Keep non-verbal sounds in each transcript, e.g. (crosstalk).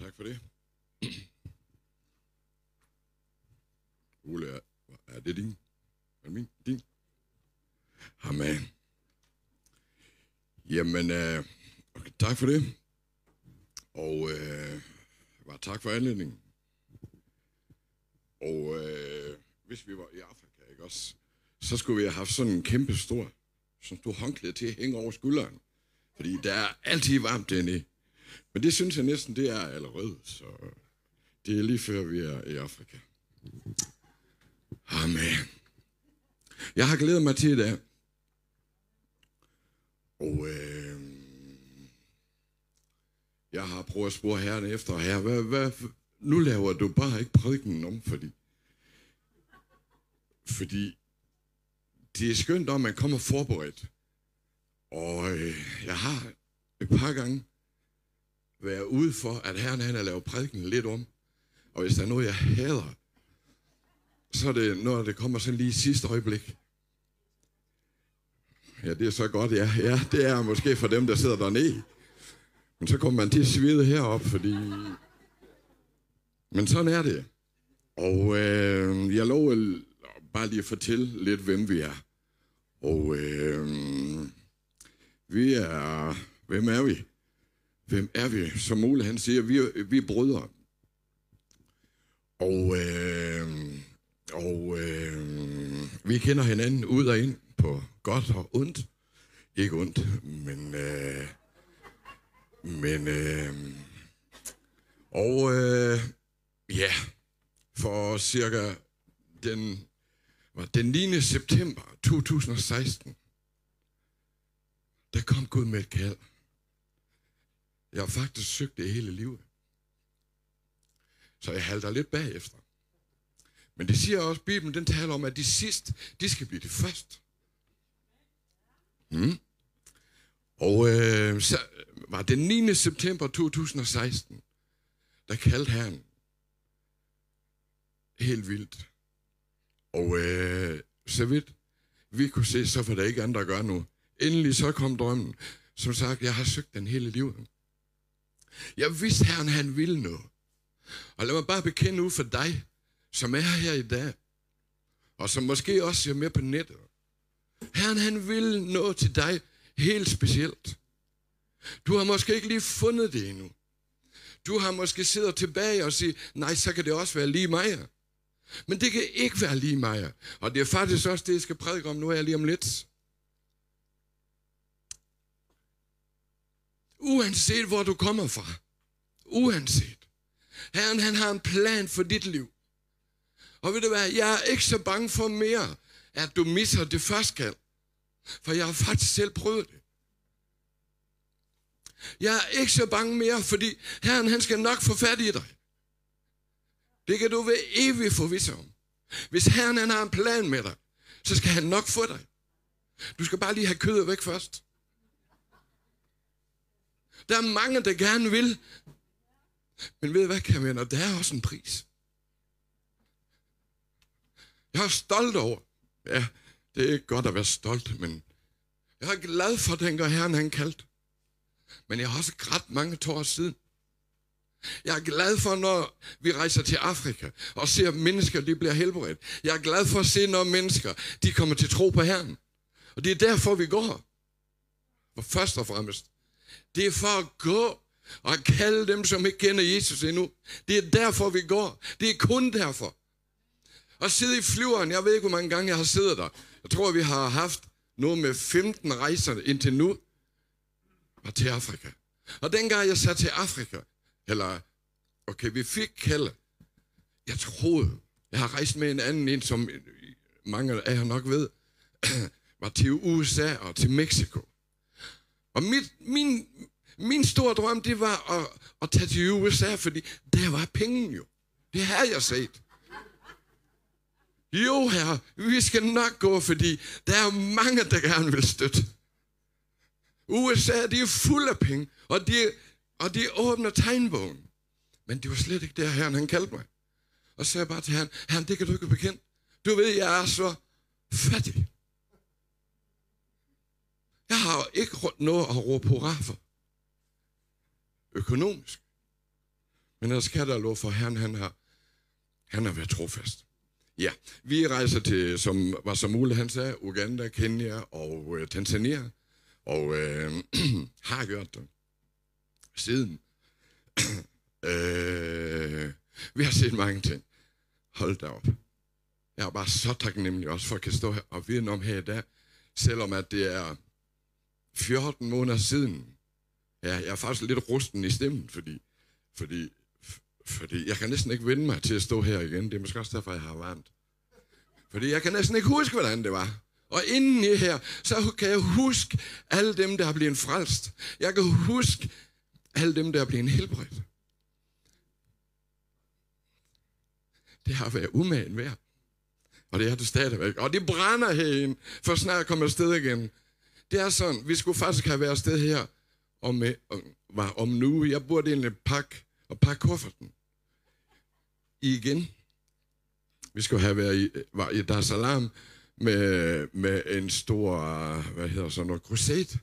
Tak for det. Ole, er, er det din? Er det min? Din? Amen. Jamen, øh, okay, tak for det. Og øh, bare tak for anledningen. Og øh, hvis vi var i Afrika, ikke også, så skulle vi have haft sådan en kæmpe stor, sådan stor håndklæde til at hænge over skulderen. Fordi der er altid varmt dernede. Men det synes jeg næsten, det er allerede, så det er lige før vi er i Afrika. Ah, Amen. Jeg har glædet mig til i dag. Og øh, jeg har prøvet at spore herren efter, her, hvad, hvad, nu laver du bare ikke prædiken om, fordi, fordi det er skønt, om man kommer forberedt. Og øh, jeg har et par gange være ude for, at herren han har lavet prædiken lidt om. Og hvis der er noget, jeg hader, så er det, når det kommer sådan lige i sidste øjeblik. Ja, det er så godt, ja. Ja, det er måske for dem, der sidder dernede. Men så kommer man til at svide herop, fordi... Men sådan er det. Og øh, jeg lover bare lige at fortælle lidt, hvem vi er. Og øh, vi er... Hvem er vi? Hvem er vi? Som Ole han siger, vi er, vi er brødre. Og, øh, og øh, vi kender hinanden ud og ind på godt og ondt. Ikke ondt, men... Øh, men... Øh, og øh, ja, for cirka den, den 9. september 2016, der kom Gud med et kald. Jeg har faktisk søgt det hele livet. Så jeg halter lidt bagefter. Men det siger også, Bibelen den taler om, at de sidste, de skal blive det første. Mm. Og øh, så var det 9. september 2016, der kaldte han helt vildt. Og øh, så vidt vi kunne se, så var der ikke andre at gøre nu. Endelig så kom drømmen. Som sagt, jeg har søgt den hele livet. Jeg vidste, Herren han ville noget. Og lad mig bare bekende ud for dig, som er her i dag, og som måske også ser med på nettet. Herren han vil noget til dig helt specielt. Du har måske ikke lige fundet det endnu. Du har måske siddet tilbage og sige, nej, så kan det også være lige mig. Men det kan ikke være lige mig. Og det er faktisk også det, jeg skal prædike om nu er lige om lidt. Uanset hvor du kommer fra. Uanset. Herren han har en plan for dit liv. Og ved du hvad, jeg er ikke så bange for mere, at du misser det første kald. For jeg har faktisk selv prøvet det. Jeg er ikke så bange mere, fordi Herren han skal nok få fat i dig. Det kan du være evigt forvisse om. Hvis Herren han har en plan med dig, så skal han nok få dig. Du skal bare lige have kødet væk først. Der er mange, der gerne vil. Men ved I hvad, kan venner? Der er også en pris. Jeg er stolt over. Ja, det er ikke godt at være stolt, men jeg er glad for, den gør Herren han kaldte. Men jeg har også grædt mange tårer siden. Jeg er glad for, når vi rejser til Afrika og ser mennesker, de bliver helbredt. Jeg er glad for at se, når mennesker, de kommer til tro på Herren. Og det er derfor, vi går. For først og fremmest, det er for at gå og kalde dem, som ikke kender Jesus endnu. Det er derfor, vi går. Det er kun derfor. Og sidde i flyveren, jeg ved ikke, hvor mange gange jeg har siddet der. Jeg tror, vi har haft noget med 15 rejser indtil nu, var til Afrika. Og dengang jeg satte til Afrika, eller, okay, vi fik kalde. Jeg troede, jeg har rejst med en anden en, som mange af jer nok ved, (clears throat) var til USA og til Mexico. Og mit, min, min store drøm, det var at, at tage til USA, fordi der var penge jo. Det har jeg set. Jo, herre, vi skal nok gå, fordi der er mange, der gerne vil støtte. USA, de er fuld af penge, og de, og de åbner tegnbogen. Men det var slet ikke det, herren han kaldte mig. Og så sagde jeg bare til herren, herren, det kan du ikke bekendt. Du ved, jeg er så fattig. Jeg har ikke noget at råbe hurra for. Økonomisk. Men ellers kan der lov for, Herren han har, han har været trofast. Ja, vi rejser til, som var som muligt, han sagde, Uganda, Kenya og øh, Tanzania, og øh, (clears throat) har gjort det siden. (clears throat) øh, vi har set mange ting. Hold da op. Jeg er bare så taknemmelig også for at kan stå her og vide om her i dag, selvom at det er 14 måneder siden. Ja, jeg er faktisk lidt rusten i stemmen, fordi, fordi, fordi jeg kan næsten ikke vende mig til at stå her igen. Det er måske også derfor, jeg har varmt. Fordi jeg kan næsten ikke huske, hvordan det var. Og inden i her, så kan jeg huske alle dem, der har blevet frelst. Jeg kan huske alle dem, der er blevet helbredt. Det har været umagen værd. Og det er det stadigvæk. Og det brænder herinde, for snart kommer afsted igen. Det er sådan, vi skulle faktisk have været afsted her om, øh, om, var om nu. Jeg burde egentlig pakke og pakke kufferten. I igen. Vi skulle have været i, øh, var i Dar Salaam med, med en stor, hvad hedder sådan noget, crusade.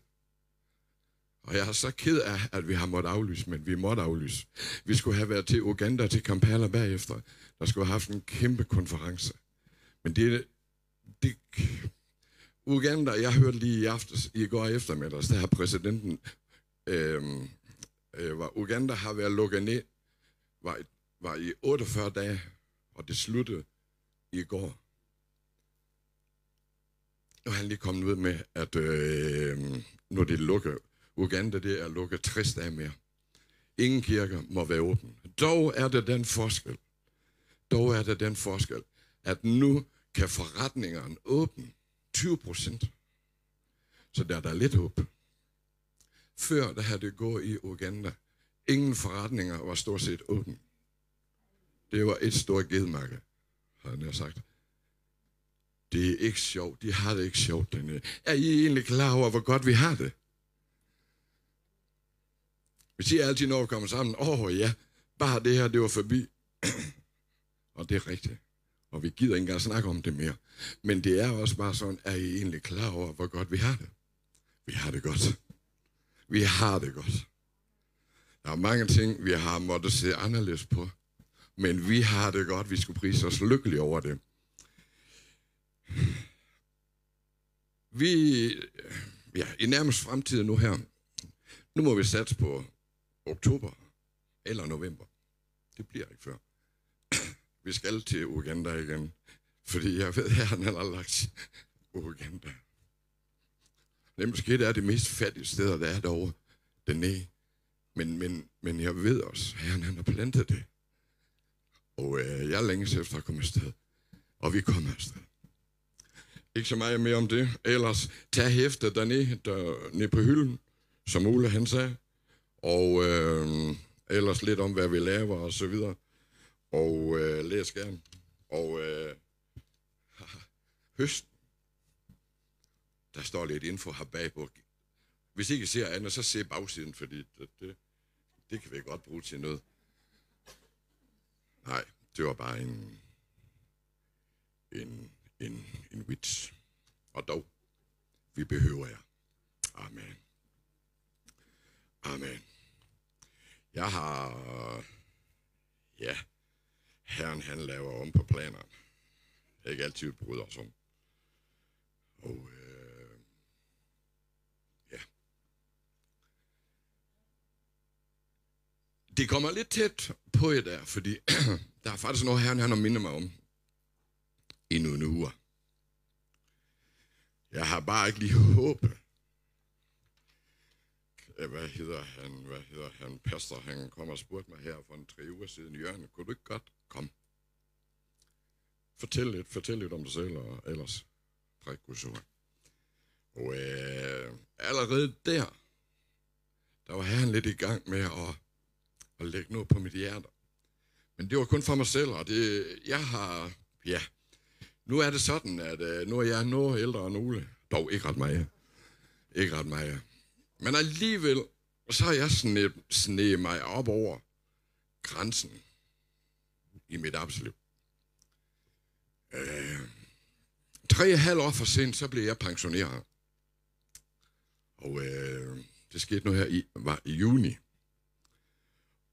Og jeg er så ked af, at vi har måttet aflyse, men vi måtte aflyse. Vi skulle have været til Uganda, til Kampala bagefter. Der skulle have haft en kæmpe konference. Men det, det Uganda, jeg hørte lige i aftes, i går eftermiddags, der har præsidenten, øhm, øh, øh, var Uganda har været lukket ned, var, var i 48 dage, og det sluttede i går. Og han lige kommet ud med, at øh, nu det lukker, Uganda det er lukket 60 dage mere. Ingen kirker må være åben. Dog er det den forskel. Dog er det den forskel, at nu kan forretningerne åbne 20 procent. Så der er der lidt håb. Før der havde det gået i Uganda. Ingen forretninger var stort set åbne. Det var et stort gedmarked, har han sagt. Det er ikke sjovt. De har det ikke sjovt dernede. Er I egentlig klar over, hvor godt vi har det? Vi siger altid, når vi kommer sammen, åh oh, ja, bare det her, det var forbi. (clears throat) og det er rigtigt. Og vi gider ikke engang snakke om det mere. Men det er også bare sådan, er I egentlig klar over, hvor godt vi har det? Vi har det godt. Vi har det godt. Der er mange ting, vi har måttet se anderledes på. Men vi har det godt. Vi skulle prise os lykkelige over det. Vi, ja, i nærmest fremtid nu her, nu må vi satse på oktober eller november. Det bliver ikke før. Vi skal til Uganda igen, fordi jeg ved, at han har lagt Uganda. Det er måske det er det mest fattige sted, der er derovre, dernede. Men, men, men jeg ved også, at han, han har plantet det. Og øh, jeg er efter at komme afsted. Og vi kommer afsted. Ikke så meget mere om det. Ellers tag hæftet dernede, der, ned på hylden, som Ole han sagde. Og øh, ellers lidt om, hvad vi laver og så videre. Og øh, læs gerne. Og øh, høsten. Der står lidt info her bagpå. Hvis I ikke ser andet, så se bagsiden, fordi det, det, det kan vi godt bruge til noget. Nej, det var bare en, en, en, en vits. Og dog, vi behøver jer. Amen. Amen. Jeg har, ja, Herren han laver om på planerne. Det er ikke altid bryder os om. Og øh, ja. Det kommer lidt tæt på jer der, fordi (clears throat) der er faktisk noget, Herren han har mindet mig om Endnu en uge. Jeg har bare ikke lige håbet. Øh, hvad hedder han? Hvad hedder han? Pastor, han kom og spurgte mig her for en tre uger siden. Jørgen, kunne du ikke godt Kom. Fortæl lidt, fortæl lidt om dig selv, og ellers drik Guds ord. Og øh, allerede der, der var herren lidt i gang med at, at lægge noget på mit hjerte. Men det var kun for mig selv, og det, jeg har, ja, nu er det sådan, at øh, nu er jeg noget ældre end Ole. Dog ikke ret meget. Ikke ret meget. Men alligevel, så har jeg sne, sne mig op over grænsen i mit absolut. Øh, tre og halv år for sent, så blev jeg pensioneret. Og øh, det skete nu her i, var i juni.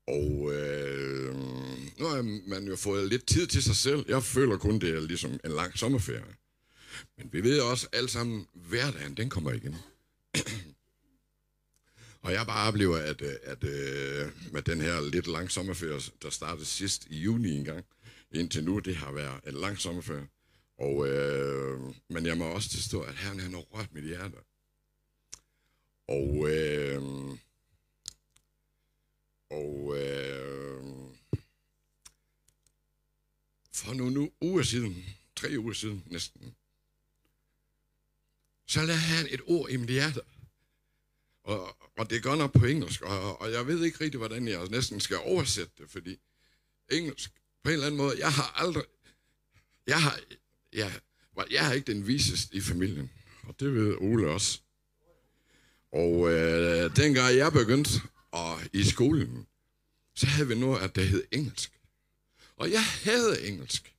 Og øh, nu har man jo fået lidt tid til sig selv. Jeg føler kun, det er ligesom en lang sommerferie. Men vi ved også alle sammen, hverdagen, den kommer igen. Og jeg bare oplever, at, øh, at, at med den her lidt lang sommerferie, der startede sidst i juni engang, indtil nu, det har været en lang sommerferie. Og, øh, men jeg må også tilstå, at Herren han har rørt mit hjerte. Og, øh, og øh, for nogle uger siden, tre uger siden næsten, så lader han et ord i mit hjerte. Og, og det går nok på engelsk, og, og jeg ved ikke rigtig, hvordan jeg næsten skal oversætte det, fordi engelsk, på en eller anden måde, jeg har aldrig, jeg har, jeg, jeg er ikke den viseste i familien, og det ved Ole også. Og øh, dengang jeg begyndte og, i skolen, så havde vi noget, at det hed engelsk. Og jeg havde engelsk.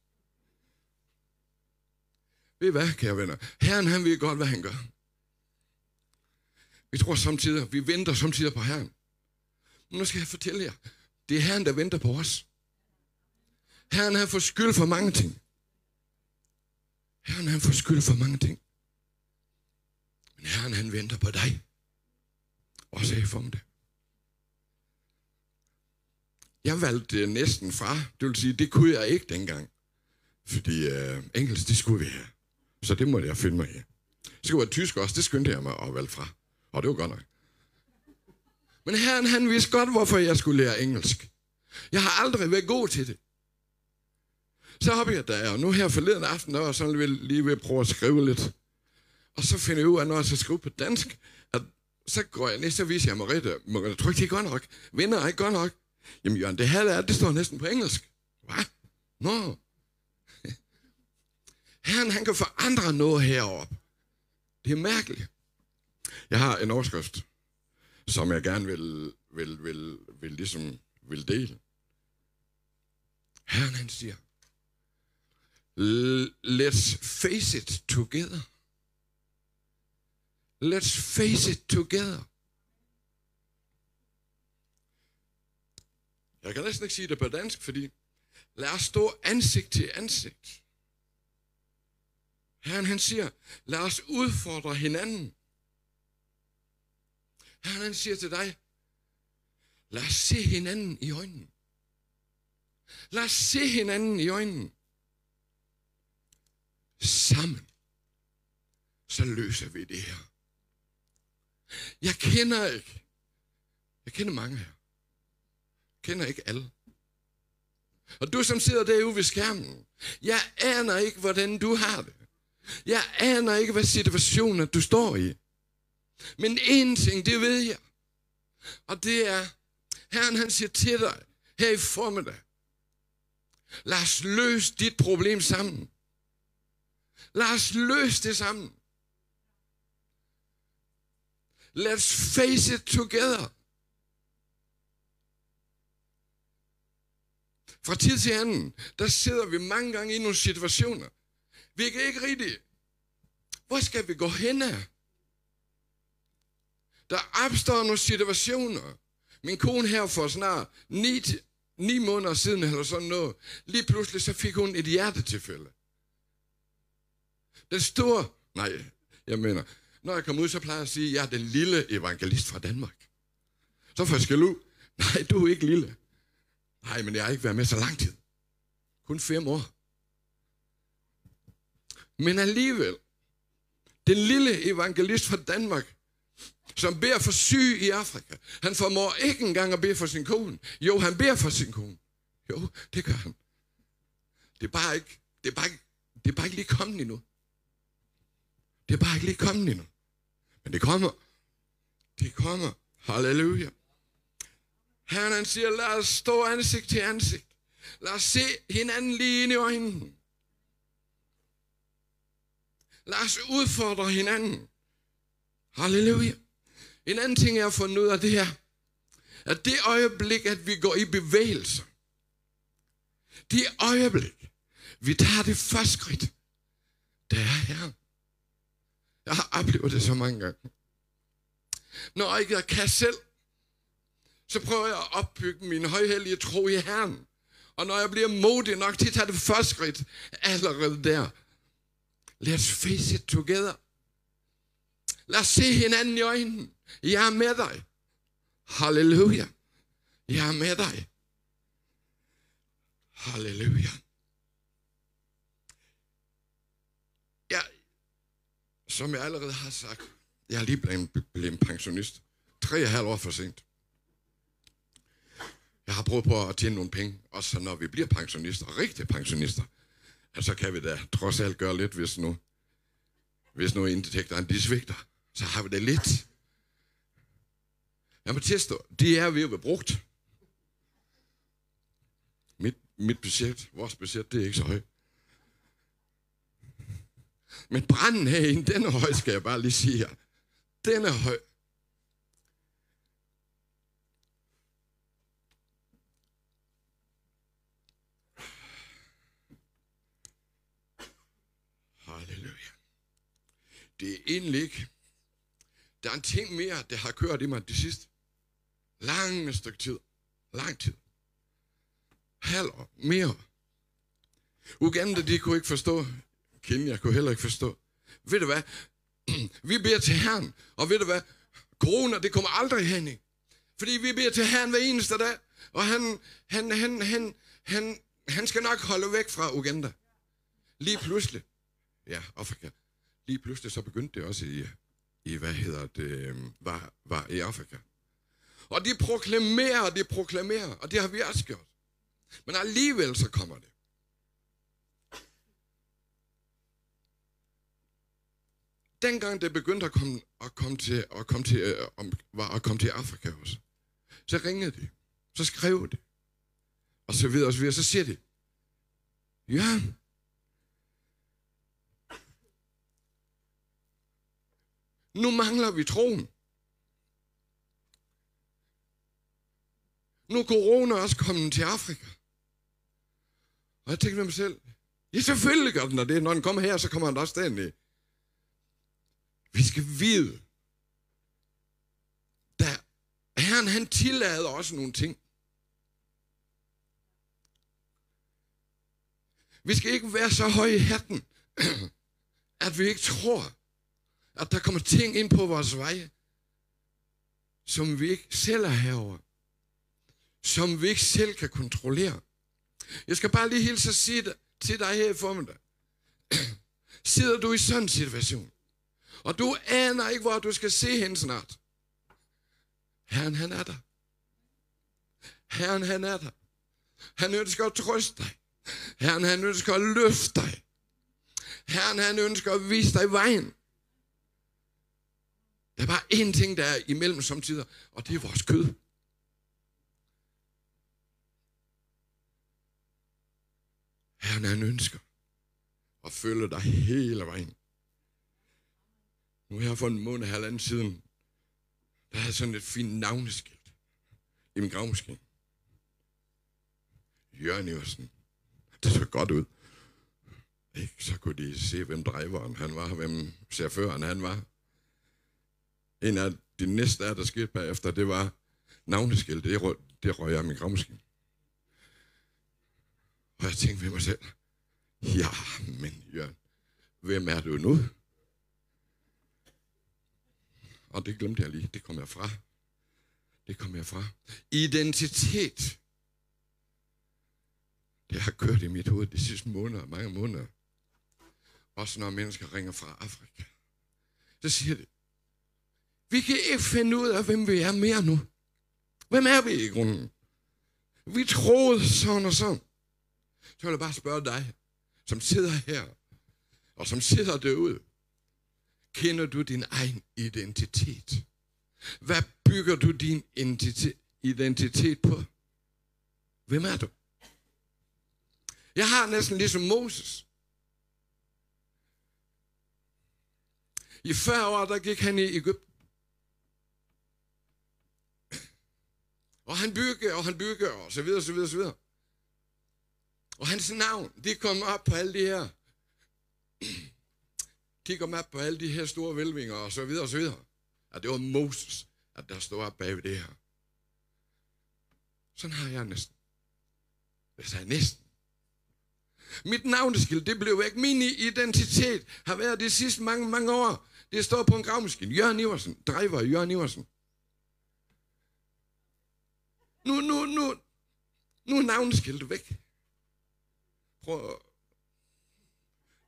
Ved I hvad, kære venner? Herren, han ved godt, hvad han gør. Vi tror samtidig, vi venter samtidig på Herren. Men nu skal jeg fortælle jer, det er Herren, der venter på os. Herren har fået skyld for mange ting. Herren han får skyld for mange ting. Men Herren han venter på dig. Også i form det. Jeg valgte næsten fra. Det vil sige, det kunne jeg ikke dengang. Fordi øh, engelsk, det skulle vi have. Så det måtte jeg finde mig i. Så skulle være tysk også, det skyndte jeg mig at valgte fra. Og det var godt nok. Men herren, han vidste godt, hvorfor jeg skulle lære engelsk. Jeg har aldrig været god til det. Så hopper jeg der, og nu her forleden aften, der var sådan lige, lige ved at prøve at skrive lidt. Og så finder jeg ud af, når jeg skal skrive på dansk, at så går jeg ned, så viser jeg Mariette, Mariette, tror ikke, det er godt nok? Vinder er ikke godt nok? Jamen Jørgen, det her er, det står næsten på engelsk. Hvad? Nå. No. (laughs) Herren, han kan forandre noget heroppe. Det er mærkeligt. Jeg har en overskrift, som jeg gerne vil, vil, vil, vil, ligesom vil dele. Herren han siger, let's face it together. Let's face it together. Jeg kan næsten ikke sige det på dansk, fordi lad os stå ansigt til ansigt. Herren han siger, lad os udfordre hinanden. Herren han siger til dig, lad os se hinanden i øjnene. Lad os se hinanden i øjnene. Sammen, så løser vi det her. Jeg kender ikke, jeg kender mange her. Jeg kender ikke alle. Og du som sidder derude ved skærmen, jeg aner ikke, hvordan du har det. Jeg aner ikke, hvad situationen du står i. Men en ting, det ved jeg. Og det er, Herren han siger til dig her i formiddag. Lad os løse dit problem sammen. Lad os løse det sammen. Let's face it together. Fra tid til anden, der sidder vi mange gange i nogle situationer. Vi kan ikke rigtig. Hvor skal vi gå hen af? Der opstår nogle situationer. Min kone her for snart ni, ni måneder siden, eller sådan noget, lige pludselig så fik hun et hjertetilfælde. Den store, nej, jeg mener, når jeg kommer ud, så plejer jeg at sige, at jeg er den lille evangelist fra Danmark. Så får jeg skal ud. Nej, du er ikke lille. Nej, men jeg har ikke været med så lang tid. Kun fem år. Men alligevel, den lille evangelist fra Danmark, som beder for syg i Afrika. Han formår ikke engang at bede for sin kone. Jo, han beder for sin kone. Jo, det gør han. Det er bare ikke, det er bare ikke, det er bare ikke lige kommet endnu. Det er bare ikke lige kommet endnu. Men det kommer. Det kommer. Halleluja. Herren han siger, lad os stå ansigt til ansigt. Lad os se hinanden lige ind i øjnene. Lad os udfordre hinanden. Halleluja. En anden ting, jeg har fundet ud af det her, at det øjeblik, at vi går i bevægelse, det øjeblik, vi tager det første skridt, det er her. Jeg har oplevet det så mange gange. Når jeg kan selv, så prøver jeg at opbygge min højhellige tro i Herren. Og når jeg bliver modig nok til at tage det første skridt, allerede der, let's face it together. Lad os se hinanden i øjnene. Jeg er med dig. Halleluja. Jeg er med dig. Halleluja. Jeg, som jeg allerede har sagt, jeg er lige blevet, blevet pensionist. Tre og et halvt år for sent. Jeg har prøvet på at tjene nogle penge, også når vi bliver pensionister, rigtige pensionister. Så kan vi da trods alt gøre lidt, hvis nu, hvis nu indtægterne de svigter. Så har vi da lidt. Jeg må tilstå, er ved at være brugt. Mit, mit budget, vores budget, det er ikke så højt. Men branden herinde, den er høj, skal jeg bare lige sige her. Den er høj. Halleluja. Det er egentlig ikke. Der er en ting mere, der har kørt i mig det sidste. Lange stykke tid. Lang tid. Halv år. Mere. Uganda, de kunne ikke forstå. Kenya kunne heller ikke forstå. Ved du hvad? (clears throat) Vi beder til Herren. Og ved du hvad? Corona, det kommer aldrig hen i. Fordi vi beder til Herren hver eneste dag. Og han, han, han, han, han, han skal nok holde væk fra Uganda. Lige pludselig. Ja, Afrika. Lige pludselig så begyndte det også i, i hvad hedder det, øh, var, var i Afrika. Og de proklamerer, de proklamerer, og det har vi også gjort. Men alligevel så kommer det. Dengang det begyndte at komme, at komme til, at komme til, øh, at, var at komme til Afrika også, så ringede de, så skrev de, og så videre og så videre, så siger de, ja, nu mangler vi troen. Nu er corona også kommet til Afrika. Og jeg tænkte med mig selv, ja selvfølgelig gør den det. Når den kommer her, så kommer den også derned. Vi skal vide, der Herren han tillader også nogle ting. Vi skal ikke være så høje i hatten, at vi ikke tror, at der kommer ting ind på vores vej, som vi ikke selv er herover, som vi ikke selv kan kontrollere. Jeg skal bare lige hilse og sige det til dig her i formiddag. (clears throat) Sidder du i sådan en situation, og du aner ikke, hvor du skal se hende snart. Herren, han er der. Herren, han er der. Han ønsker at trøste dig. Herren, han ønsker at løfte dig. Herren, han ønsker at vise dig vejen. Der er bare én ting, der er imellem samtidig, og det er vores kød. Herren, han ønsker at følge dig hele vejen. Nu her for en måned, halvanden siden, der havde sådan et fint navneskilt i min gravmaskine. Jørgen Iversen. Det så godt ud. Ikke? Så kunne de se, hvem driveren han var, hvem chaufføren han var. En af de næste, der skete bagefter, det var navneskilt. Det, røg, det røg jeg i min gravmaskine. Og jeg tænkte ved mig selv, ja, men Jørgen, hvem er du nu? Og det glemte jeg lige. Det kom jeg fra. Det kom jeg fra. Identitet. Det har kørt i mit hoved de sidste måneder, mange måneder. Også når mennesker ringer fra Afrika. Så siger det, vi kan ikke finde ud af, hvem vi er mere nu. Hvem er vi i grunden? Vi troede sådan og sådan. Så vil jeg bare spørge dig, som sidder her, og som sidder derude. Kender du din egen identitet? Hvad bygger du din identitet på? Hvem er du? Jeg har næsten ligesom Moses. I 40 år, der gik han i Ægypten. Og han bygger, og han bygger, og så videre, så videre, så videre. Og hans navn, det kom op på alle de her de kom op på alle de her store vælvinger og så videre og så videre. At det var Moses, at der stod op bag det her. Sådan har jeg næsten. Jeg sagde næsten. Mit navneskilt, det blev væk. Min identitet har været de sidste mange, mange år. Det står på en gravmaskine. Jørgen Iversen. Driver Jørgen Iversen. Nu, nu, nu, nu er navneskiltet væk. Prøv at...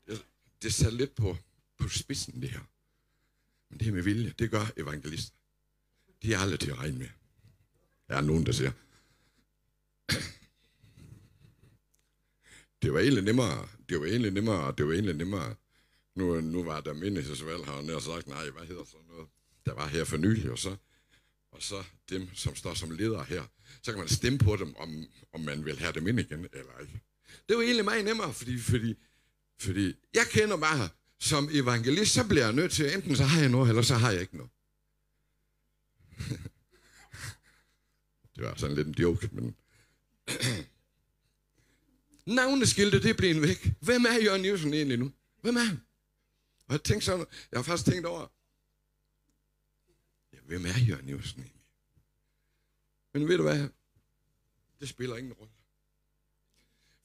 Det, det sat lidt på, på spidsen, det her. Men det her med vilje. Det gør evangelister. De er aldrig til at regne med. Der er nogen, der siger, (clears throat) det var egentlig nemmere, det var egentlig nemmere, det var egentlig nemmere. Nu, nu var der mindesvalg her, og sagt, nej, hvad hedder sådan noget? Der var her for nylig, og så, og så dem, som står som ledere her, så kan man stemme på dem, om, om man vil have dem ind igen, eller ikke. Det var egentlig meget nemmere, fordi, fordi, fordi jeg kender bare, som evangelist, så bliver jeg nødt til, enten så har jeg noget, eller så har jeg ikke noget. (laughs) det var sådan lidt en joke, men... (clears throat) Navneskilte, det blev en væk. Hvem er Jørgen Nielsen egentlig nu? Hvem er han? Og jeg tænkte sådan, jeg har faktisk tænkt over, ja, hvem er Jørgen Nielsen egentlig? Men ved du hvad? Det spiller ingen rolle.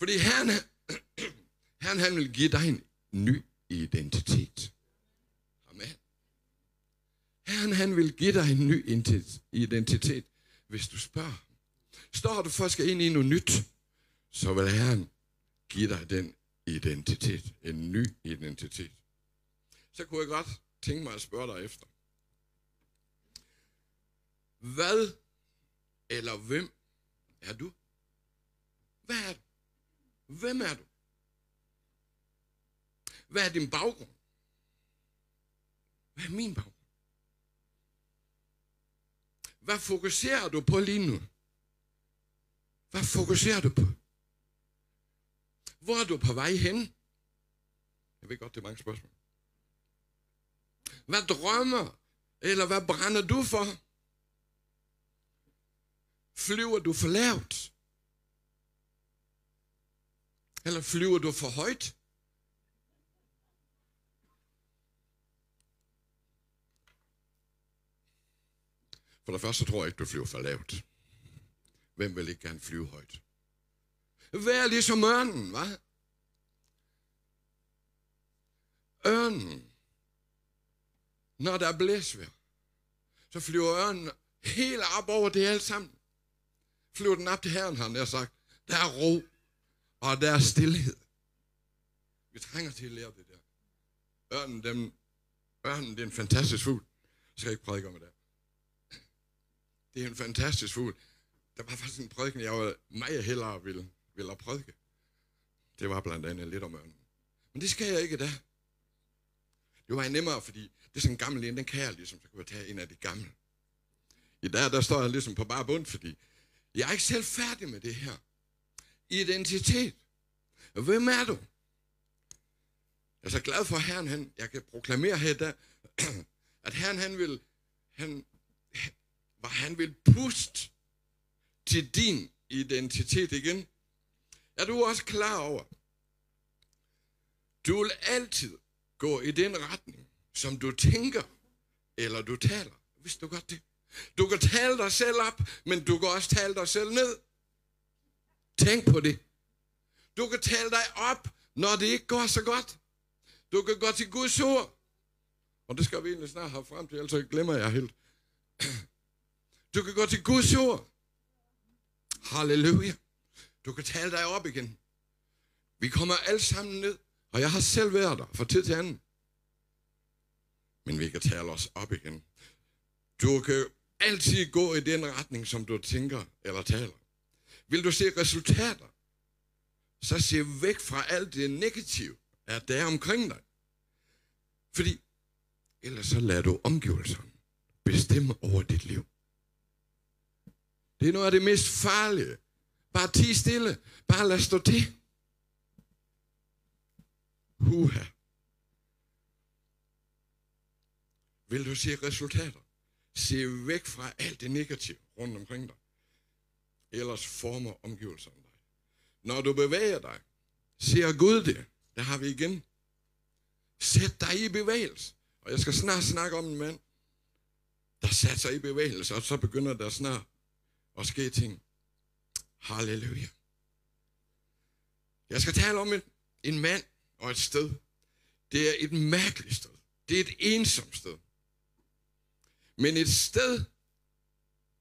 Fordi Herren, Herren (clears throat) han vil give dig en ny identitet. Amen. Herren han vil give dig en ny identitet, hvis du spørger. Står du for at skal ind i noget nyt, så vil Herren give dig den identitet. En ny identitet. Så kunne jeg godt tænke mig at spørge dig efter. Hvad eller hvem er du? Hvad er du? Hvem er du? Hvad er din baggrund? Hvad er min baggrund? Hvad fokuserer du på lige nu? Hvad fokuserer du på? Hvor er du på vej hen? Jeg ved godt, det er mange spørgsmål. Hvad drømmer, eller hvad brænder du for? Flyver du for lavt? Eller flyver du for højt? For det første tror jeg ikke, du flyver for lavt. Hvem vil ikke gerne flyve højt? Vær ligesom ørnen, hva'? Ørnen. Når der er blæsvær, så flyver ørnen helt op over det alt sammen. Flyver den op til herren, har han sagt. Der er ro, Bare der er stillhed. Vi trænger til at lære det der. Ørnen, dem, ørnen det er en fantastisk fugl. Jeg skal ikke prædike om det. Det er en fantastisk fugl. Der var faktisk en prædiken, jeg var meget hellere ville, ville prædike. Det var blandt andet lidt om ørnen. Men det skal jeg ikke da. Det var nemmere, fordi det er sådan en gammel en, den kan jeg ligesom, så kunne jeg tage en af de gamle. I dag, der står jeg ligesom på bare bund, fordi jeg er ikke selv færdig med det her. Identitet. Hvem er du? Jeg er så glad for, at Herren, han, jeg kan proklamere her, der, (clears throat) at Herren, han vil, han, hvor han vil puste til din identitet igen. Er du også klar over? Du vil altid gå i den retning, som du tænker, eller du taler. Hvis du godt det? Du kan tale dig selv op, men du kan også tale dig selv ned. Tænk på det. Du kan tale dig op, når det ikke går så godt. Du kan gå til Guds ord. Og det skal vi egentlig snart have frem til, ellers glemmer jeg helt. Du kan gå til Guds ord. Halleluja. Du kan tale dig op igen. Vi kommer alle sammen ned, og jeg har selv været der fra tid til anden. Men vi kan tale os op igen. Du kan altid gå i den retning, som du tænker eller taler. Vil du se resultater, så se væk fra alt det negative, at der er omkring dig. Fordi ellers så lader du omgivelserne bestemme over dit liv. Det er noget af det mest farlige. Bare ti stille. Bare lad stå til. Huha. Vil du se resultater? Se væk fra alt det negative rundt omkring dig. Ellers former omgivelserne dig. Når du bevæger dig, ser Gud det. Der har vi igen. Sæt dig i bevægelse. Og jeg skal snart snakke om en mand, der satte sig i bevægelse, og så begynder der snart at ske ting. Halleluja. Jeg skal tale om en, en mand og et sted. Det er et mærkeligt sted. Det er et ensomt sted. Men et sted,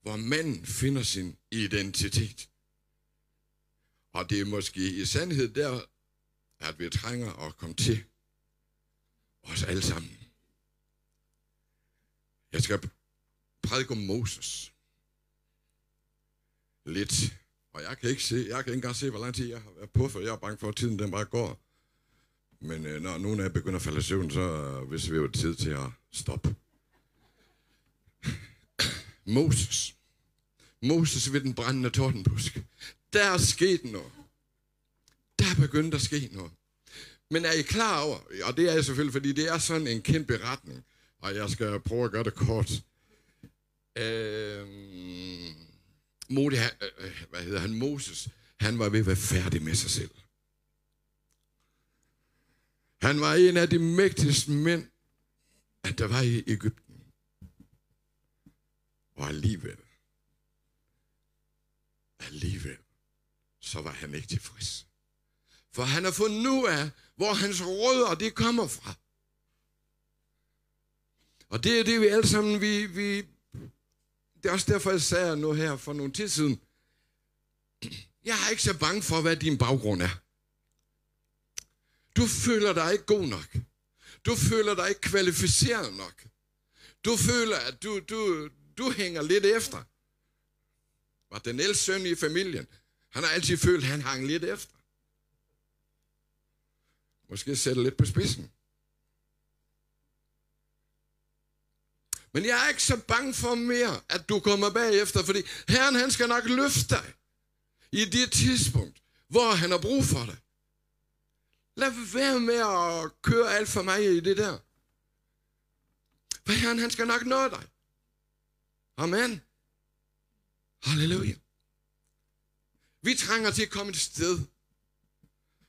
hvor manden finder sin identitet. Og det er måske i sandhed der, at vi trænger at komme til os alle sammen. Jeg skal prædike om Moses. Lidt. Og jeg kan ikke se, jeg kan ikke engang se, hvor lang tid jeg har været på, for jeg er bange for, at tiden den bare går. Men øh, når nogen af jer begynder at falde i søvn, så øh, hvis vi jo tid til at stoppe. Moses. Moses ved den brændende tordenbusk. Der er sket noget. Der er begyndt at ske noget. Men er I klar over, og det er jeg selvfølgelig, fordi det er sådan en kæmpe beretning, og jeg skal prøve at gøre det kort. Øhm, øh, Modi, øh, hvad hedder han, Moses, han var ved at være færdig med sig selv. Han var en af de mægtigste mænd, at der var i Ægypten. Og alligevel, alligevel, så var han ikke tilfreds. For han har fundet nu af, hvor hans rødder det kommer fra. Og det er det, vi alle sammen, vi, vi, det er også derfor, jeg sagde nu her for nogle tid siden, jeg er ikke så bange for, hvad din baggrund er. Du føler dig ikke god nok. Du føler dig ikke kvalificeret nok. Du føler, at du, du, du hænger lidt efter. Var den ældste søn i familien, han har altid følt, at han hang lidt efter. Måske sætte lidt på spidsen. Men jeg er ikke så bange for mere, at du kommer bagefter, fordi Herren han skal nok løfte dig i det tidspunkt, hvor han har brug for dig. Lad være med at køre alt for mig i det der. For Herren han skal nok nå dig. Amen. Halleluja. Vi trænger til at komme et sted,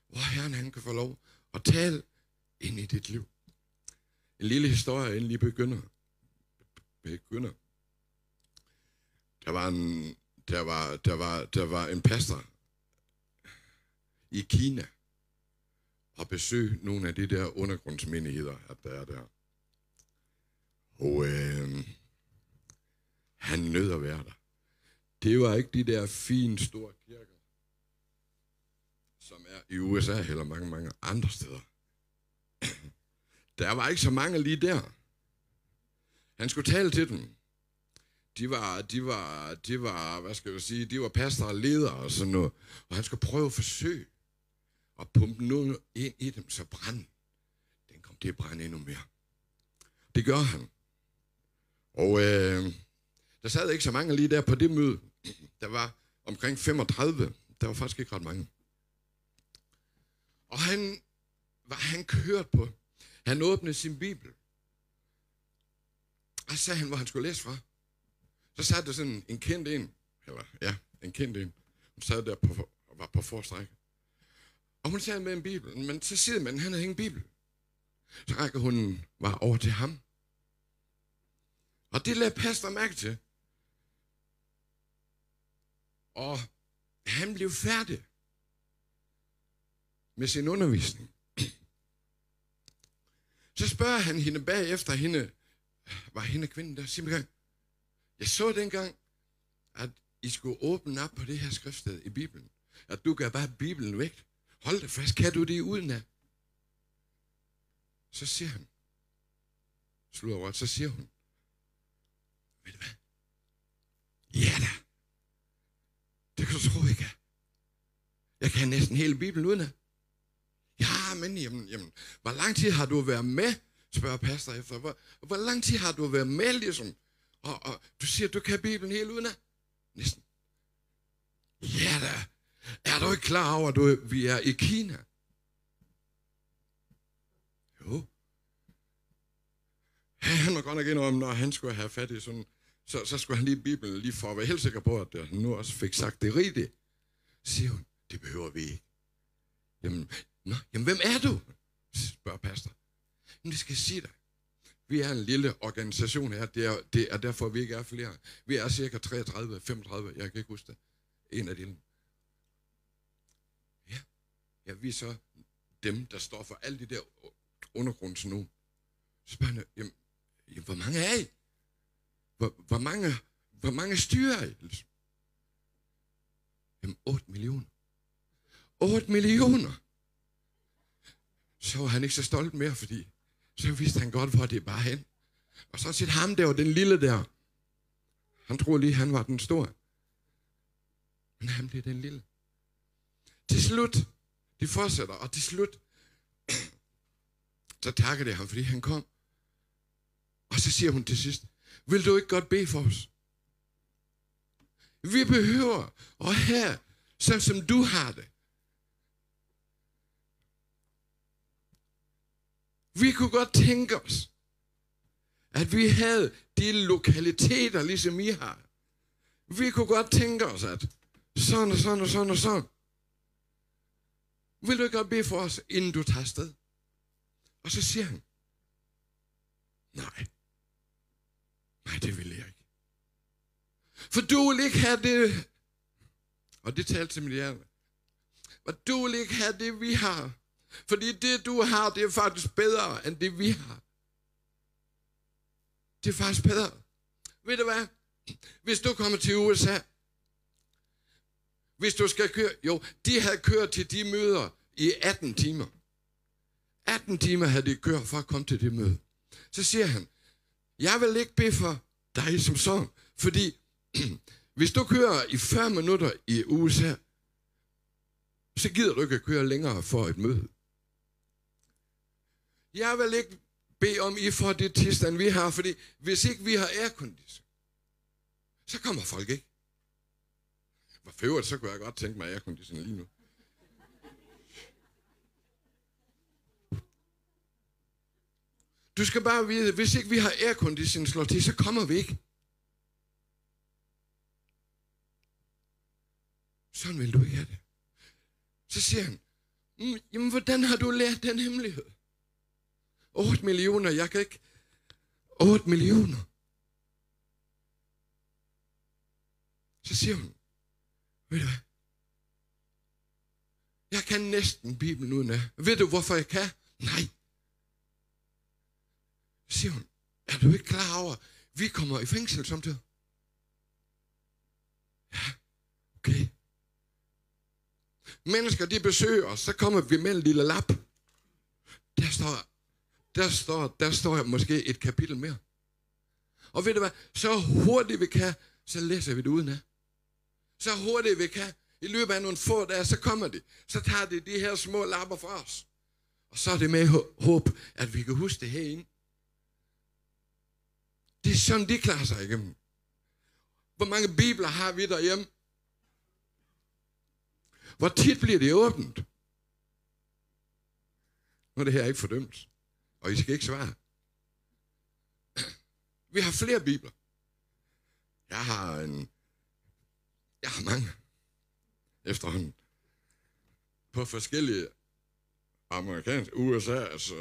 hvor Herren han kan få lov at tale ind i dit liv. En lille historie, inden lige begynder. Begynder. Der var en, der var, der var, der var en pastor i Kina og besøge nogle af de der undergrundsmenigheder, at der er der. Og øh, han nød at være der. Det var ikke de der fine, store kirker, som er i USA eller mange, mange andre steder. (clears throat) Der var ikke så mange lige der. Han skulle tale til dem. De var, de var, de var, hvad skal jeg sige, de var pastor og ledere og sådan noget. Og han skulle prøve at forsøge at pumpe noget ind i dem, så brand, den kom til at brænde endnu mere. Det gør han. Og øh, der sad ikke så mange lige der på det møde. Der var omkring 35. Der var faktisk ikke ret mange. Og han, var han kørt på. Han åbnede sin bibel. Og så sagde han, hvor han skulle læse fra. Så sad der sådan en kendt en, eller ja, en kendt en. Hun sad der på, og var på forstræk. Og hun sad med en bibel, men så siger man, han havde ingen bibel. Så rækker hun var over til ham. Og det lagde pastor mærke til. Og han blev færdig med sin undervisning. Så spørger han hende bagefter, hende, var hende kvinden der, siger gang, jeg så dengang, at I skulle åbne op på det her skriftsted i Bibelen. At du gør bare Bibelen væk. Hold det fast, kan du det uden af? Så siger han, slutter over, så siger hun, ved du hvad? Ja da. Kan du tro ikke. Jeg kan næsten hele Bibelen uden. Ja, men jamen, jamen, hvor lang tid har du været med, spørger pastor efter. Hvor, hvor lang tid har du været med, ligesom? Og, og du siger, du kan Bibelen helt uden af? Næsten. Ja da. Er du ikke klar over, at du, vi er i Kina? Jo. Han var godt nok indrømme, når han skulle have fat i sådan, så, så skulle han lige Bibelen lige for at være helt sikker på, at jeg nu også fik sagt det rigtigt. Så siger hun, det behøver vi ikke. Jamen, nå, jamen hvem er du? spørger pastor. Jamen, det skal jeg sige dig. Vi er en lille organisation her. Det er, det er derfor, vi ikke er flere. Vi er cirka 33, 35, jeg kan ikke huske det. En af dem. Ja, ja vi er så dem, der står for alle de der undergrundsnu. Så spørger han, jamen, jamen, hvor mange er I? Hvor, hvor, mange, hvor mange styrer ellers? Jamen, 8 millioner. 8 millioner! Så var han ikke så stolt mere, fordi så vidste han godt, hvor det bare hen. Og så set ham der, den lille der. Han troede lige, han var den store. Men han blev den lille. Til slut, de fortsætter, og til slut, (clears throat) så takker det ham, fordi han kom. Og så siger hun til sidst, vil du ikke godt bede for os? Vi behøver at have, sådan som du har det. Vi kunne godt tænke os, at vi havde de lokaliteter, ligesom I har. Vi kunne godt tænke os, at sådan og sådan og sådan og sådan. Vil du ikke godt bede for os, inden du tager afsted? Og så siger han, nej. Nej, det vil jeg ikke. For du vil ikke have det, og det talte til mit hjerte, og du vil ikke have det, vi har. Fordi det, du har, det er faktisk bedre, end det, vi har. Det er faktisk bedre. Ved du hvad? Hvis du kommer til USA, hvis du skal køre, jo, de havde kørt til de møder i 18 timer. 18 timer havde de kørt for at komme til det møde. Så siger han, jeg vil ikke bede for dig som sådan, fordi (clears throat) hvis du kører i 40 minutter i USA, så gider du ikke at køre længere for et møde. Jeg vil ikke bede om, I får det tilstand, vi har, fordi hvis ikke vi har aircondition, så kommer folk ikke. For øvrigt, så kunne jeg godt tænke mig aircondition lige nu. Du skal bare vide, at hvis ikke vi har aircondition slået til, så kommer vi ikke. Sådan vil du ikke have det. Så siger han, mm, jamen hvordan har du lært den hemmelighed? 8 millioner, jeg kan ikke. 8 millioner. Så siger hun, ved du hvad? Jeg kan næsten Bibelen uden af. Ved du, hvorfor jeg kan? Nej. Så siger hun, er du ikke klar over, vi kommer i fængsel samtidig? Ja, okay. Mennesker, de besøger os, så kommer vi med en lille lap. Der står, der står, der står måske et kapitel mere. Og ved du hvad, så hurtigt vi kan, så læser vi det udenad. Så hurtigt vi kan, i løbet af nogle få dage, så kommer de. Så tager de de her små lapper fra os. Og så er det med håb, at vi kan huske det herinde. Det er sådan, de klarer sig igennem. Hvor mange bibler har vi derhjemme? Hvor tit bliver det åbent? Nu er det her ikke fordømt. Og I skal ikke svare. Vi har flere bibler. Jeg har en... Jeg har mange. Efterhånden. På forskellige amerikanske, USA, altså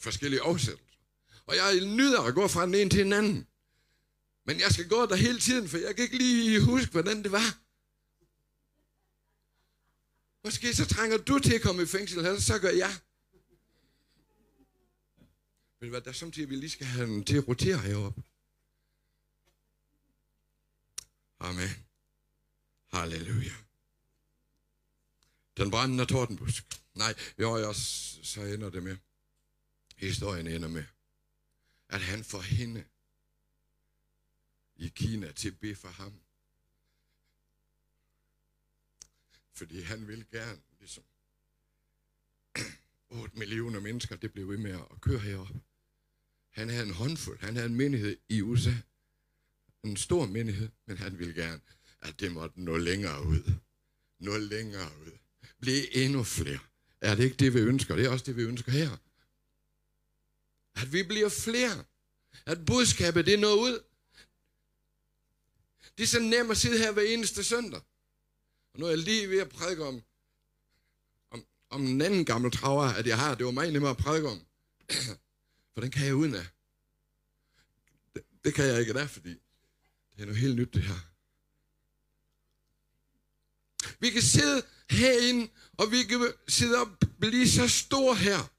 forskellige oversættelser. Og jeg nyder at gå fra den ene til den anden. Men jeg skal gå der hele tiden, for jeg kan ikke lige huske, hvordan det var. Måske så trænger du til at komme i fængsel, eller så gør jeg. Men hvad, der er samtidig, vi lige skal have den til at rotere heroppe. Amen. Halleluja. Den brændende tordenbusk. Nej, jo, jeg, så ender det med. Historien ender med, at han får hende i Kina til at bede for ham. Fordi han vil gerne, ligesom (clears throat) 8 millioner mennesker, det blev ved med at køre herop. Han havde en håndfuld, han havde en menighed i USA. En stor menighed, men han ville gerne, at det måtte nå længere ud. Nå længere ud. Blive endnu flere. Er det ikke det, vi ønsker? Det er også det, vi ønsker her. At vi bliver flere. At budskabet, det når ud. Det er så nemt at sidde her hver eneste søndag. Og nu er jeg lige ved at prædike om, om, om en anden gammel traver, at jeg har. Det var meget nemmere at prædike om. (clears throat) For den kan jeg uden af. Det, det kan jeg ikke der, fordi det er noget helt nyt det her. Vi kan sidde herinde, og vi kan sidde og blive så store her,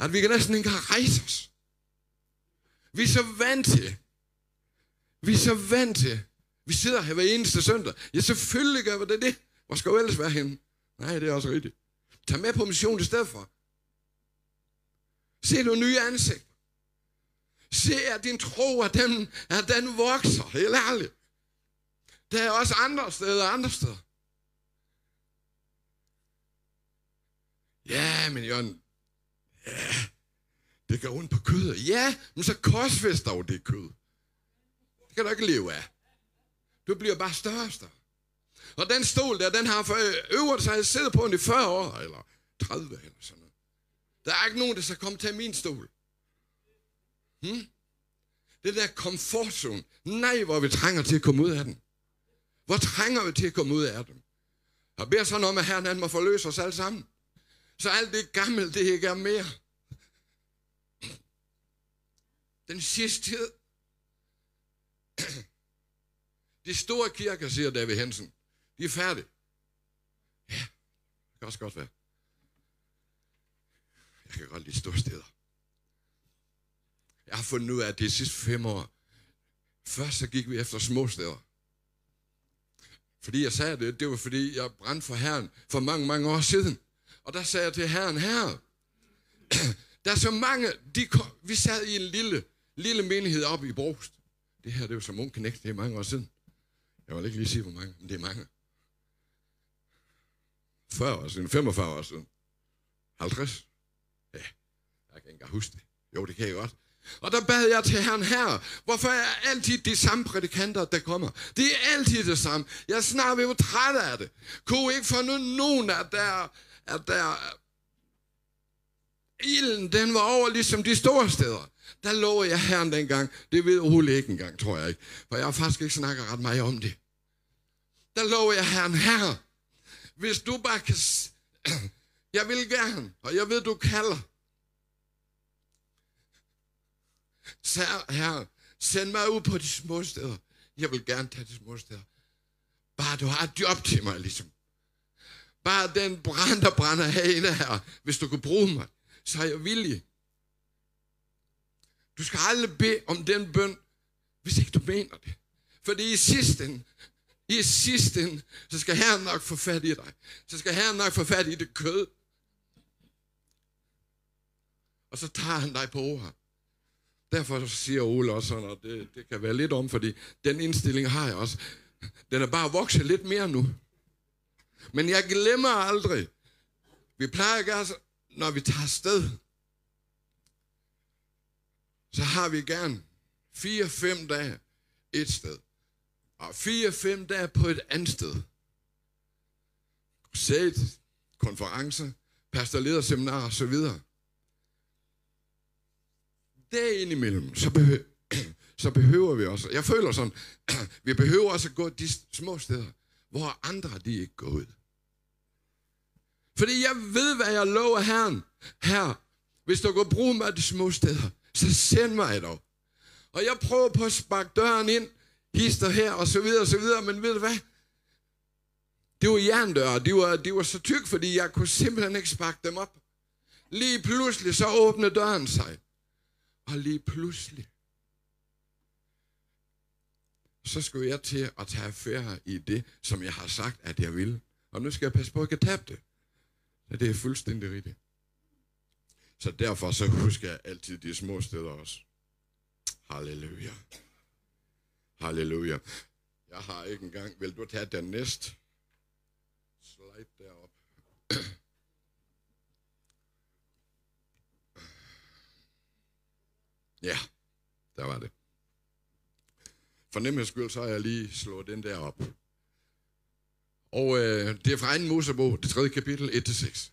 at vi kan næsten ikke rejse os. Vi er så vant til. Vi er så vant til. Vi sidder her hver eneste søndag. Ja, selvfølgelig gør vi det det. Hvor skal vi ellers være henne? Nej, det er også rigtigt. Tag med på mission i stedet for. Se nogle nye ansigt. Se, at din tro, at den, at den vokser. Helt ærligt. Der er også andre steder andre steder. Ja, men Jørgen, ja, det går ondt på kødet. Ja, men så korsfæst dog det kød. Det kan du ikke leve af. Du bliver bare større og større. Og den stol der, den har for øh, øvrigt sig siddet på den i 40 år, eller 30 eller sådan noget. Der er ikke nogen, der skal komme til min stol. Hmm? Det der komfortzone. Nej, hvor vi trænger til at komme ud af den. Hvor trænger vi til at komme ud af den? Og beder sådan om, at Herren han må forløse os alle sammen. Så alt det gamle, det ikke er mere. Den sidste tid. De store kirker, siger David Hansen, de er færdige. Ja, det kan også godt være. Jeg kan godt lide store steder. Jeg har fundet ud af, at de sidste fem år, først så gik vi efter små steder. Fordi jeg sagde det, det var fordi, jeg brændte for Herren for mange, mange år siden. Og der sagde jeg til Herren, Herre, (clears throat) der er så mange, de kom, vi sad i en lille, lille menighed oppe i Brost. Det her, det var som ung knægt, det er mange år siden. Jeg vil ikke lige sige, hvor mange, men det er mange. 40 år siden, 45 år siden. 50? Ja, jeg kan ikke engang huske det. Jo, det kan jeg godt. Og der bad jeg til Herren her, hvorfor er altid de samme prædikanter, der kommer? Det er altid det samme. Jeg er snart ved træt af det. Kunne ikke få nogen af der, at der ilden, den var over ligesom de store steder. Der lå jeg herren dengang. Det ved Ole ikke engang, tror jeg ikke. For jeg har faktisk ikke snakket ret meget om det. Der lå jeg herren her. Hvis du bare kan... (clears throat) Jeg vil gerne, og jeg ved, du kalder. Så her, send mig ud på de små steder. Jeg vil gerne tage de små steder. Bare du har et job til mig, ligesom. Bare den brand, der brænder herinde her. Hvis du kan bruge mig, så er jeg villig. Du skal aldrig bede om den bøn, hvis ikke du mener det. Fordi i sidste ende, i sidste ende, så skal Herren nok få fat i dig. Så skal Herren nok få fat i det kød. Og så tager han dig på ordet. Derfor siger Ole også sådan, og det, det kan være lidt om, fordi den indstilling har jeg også. Den er bare vokset lidt mere nu. Men jeg glemmer aldrig. Vi plejer gøre, når vi tager sted, så har vi gerne fire-fem dage et sted. Og fire-fem dage på et andet sted. Sæt, konferencer, pastorlederseminarer og så videre derimellem, så, behøver, (clears throat) så behøver vi også, jeg føler sådan, (clears throat) vi behøver også at gå de små steder, hvor andre de ikke går ud. Fordi jeg ved, hvad jeg lover Herren. Her, hvis du går bruge mig de små steder, så send mig dog. Og jeg prøver på at sparke døren ind, hister her, og så videre, og så videre, men ved du hvad? Det var jerndøre, de var, de var så tyk, fordi jeg kunne simpelthen ikke sparke dem op. Lige pludselig så åbnede døren sig. Og lige pludselig, så skulle jeg til at tage affære i det, som jeg har sagt, at jeg vil. Og nu skal jeg passe på, at jeg kan tabe det. Ja, det er fuldstændig rigtigt. Så derfor så husker jeg altid de små steder også. Halleluja. Halleluja. Jeg har ikke engang. Vil du tage den næste slide derop? (clears throat) Ja, der var det. For nemlig skyld, så har jeg lige slået den der op. Og øh, det er fra 2. Mosebog, det 3. kapitel, 1-6.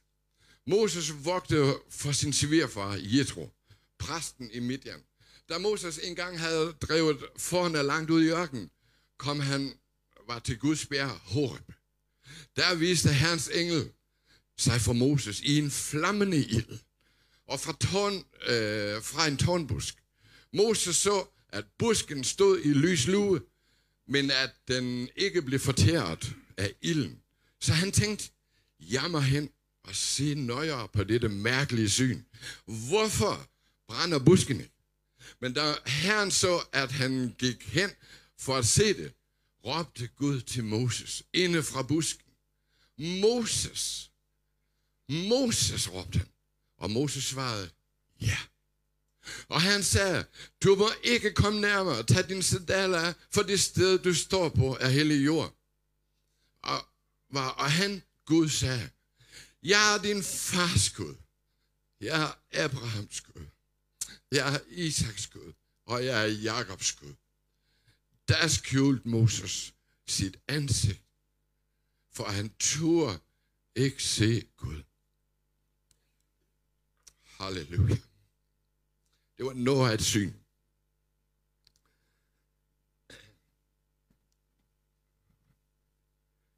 Moses vogtede for sin svigerfar, Jethro, præsten i Midian. Da Moses engang havde drevet forne langt ud i ørkenen, kom han var til Guds bjerg Horeb. Der viste Herrens engel sig for Moses i en flammende ild og fra, tårn, øh, fra en tårnbusk. Moses så, at busken stod i lys lue, men at den ikke blev fortæret af ilden, Så han tænkte, jeg må hen og se nøjere på dette mærkelige syn. Hvorfor brænder buskene? Men da Herren så, at han gik hen for at se det, råbte Gud til Moses inde fra busken. Moses, Moses, råbte han. Og Moses svarede, ja. Og han sagde, du må ikke komme nærmere, tag din sandaler af, for det sted, du står på, er hellig jord. Og, og han, Gud, sagde, jeg er din fars Gud. Jeg er Abrahams Gud. Jeg er Isaks Gud. Og jeg er Jakobs Gud. Der skjulte Moses sit ansigt, for han turde ikke se Gud. Halleluja. Det var noget af et syn.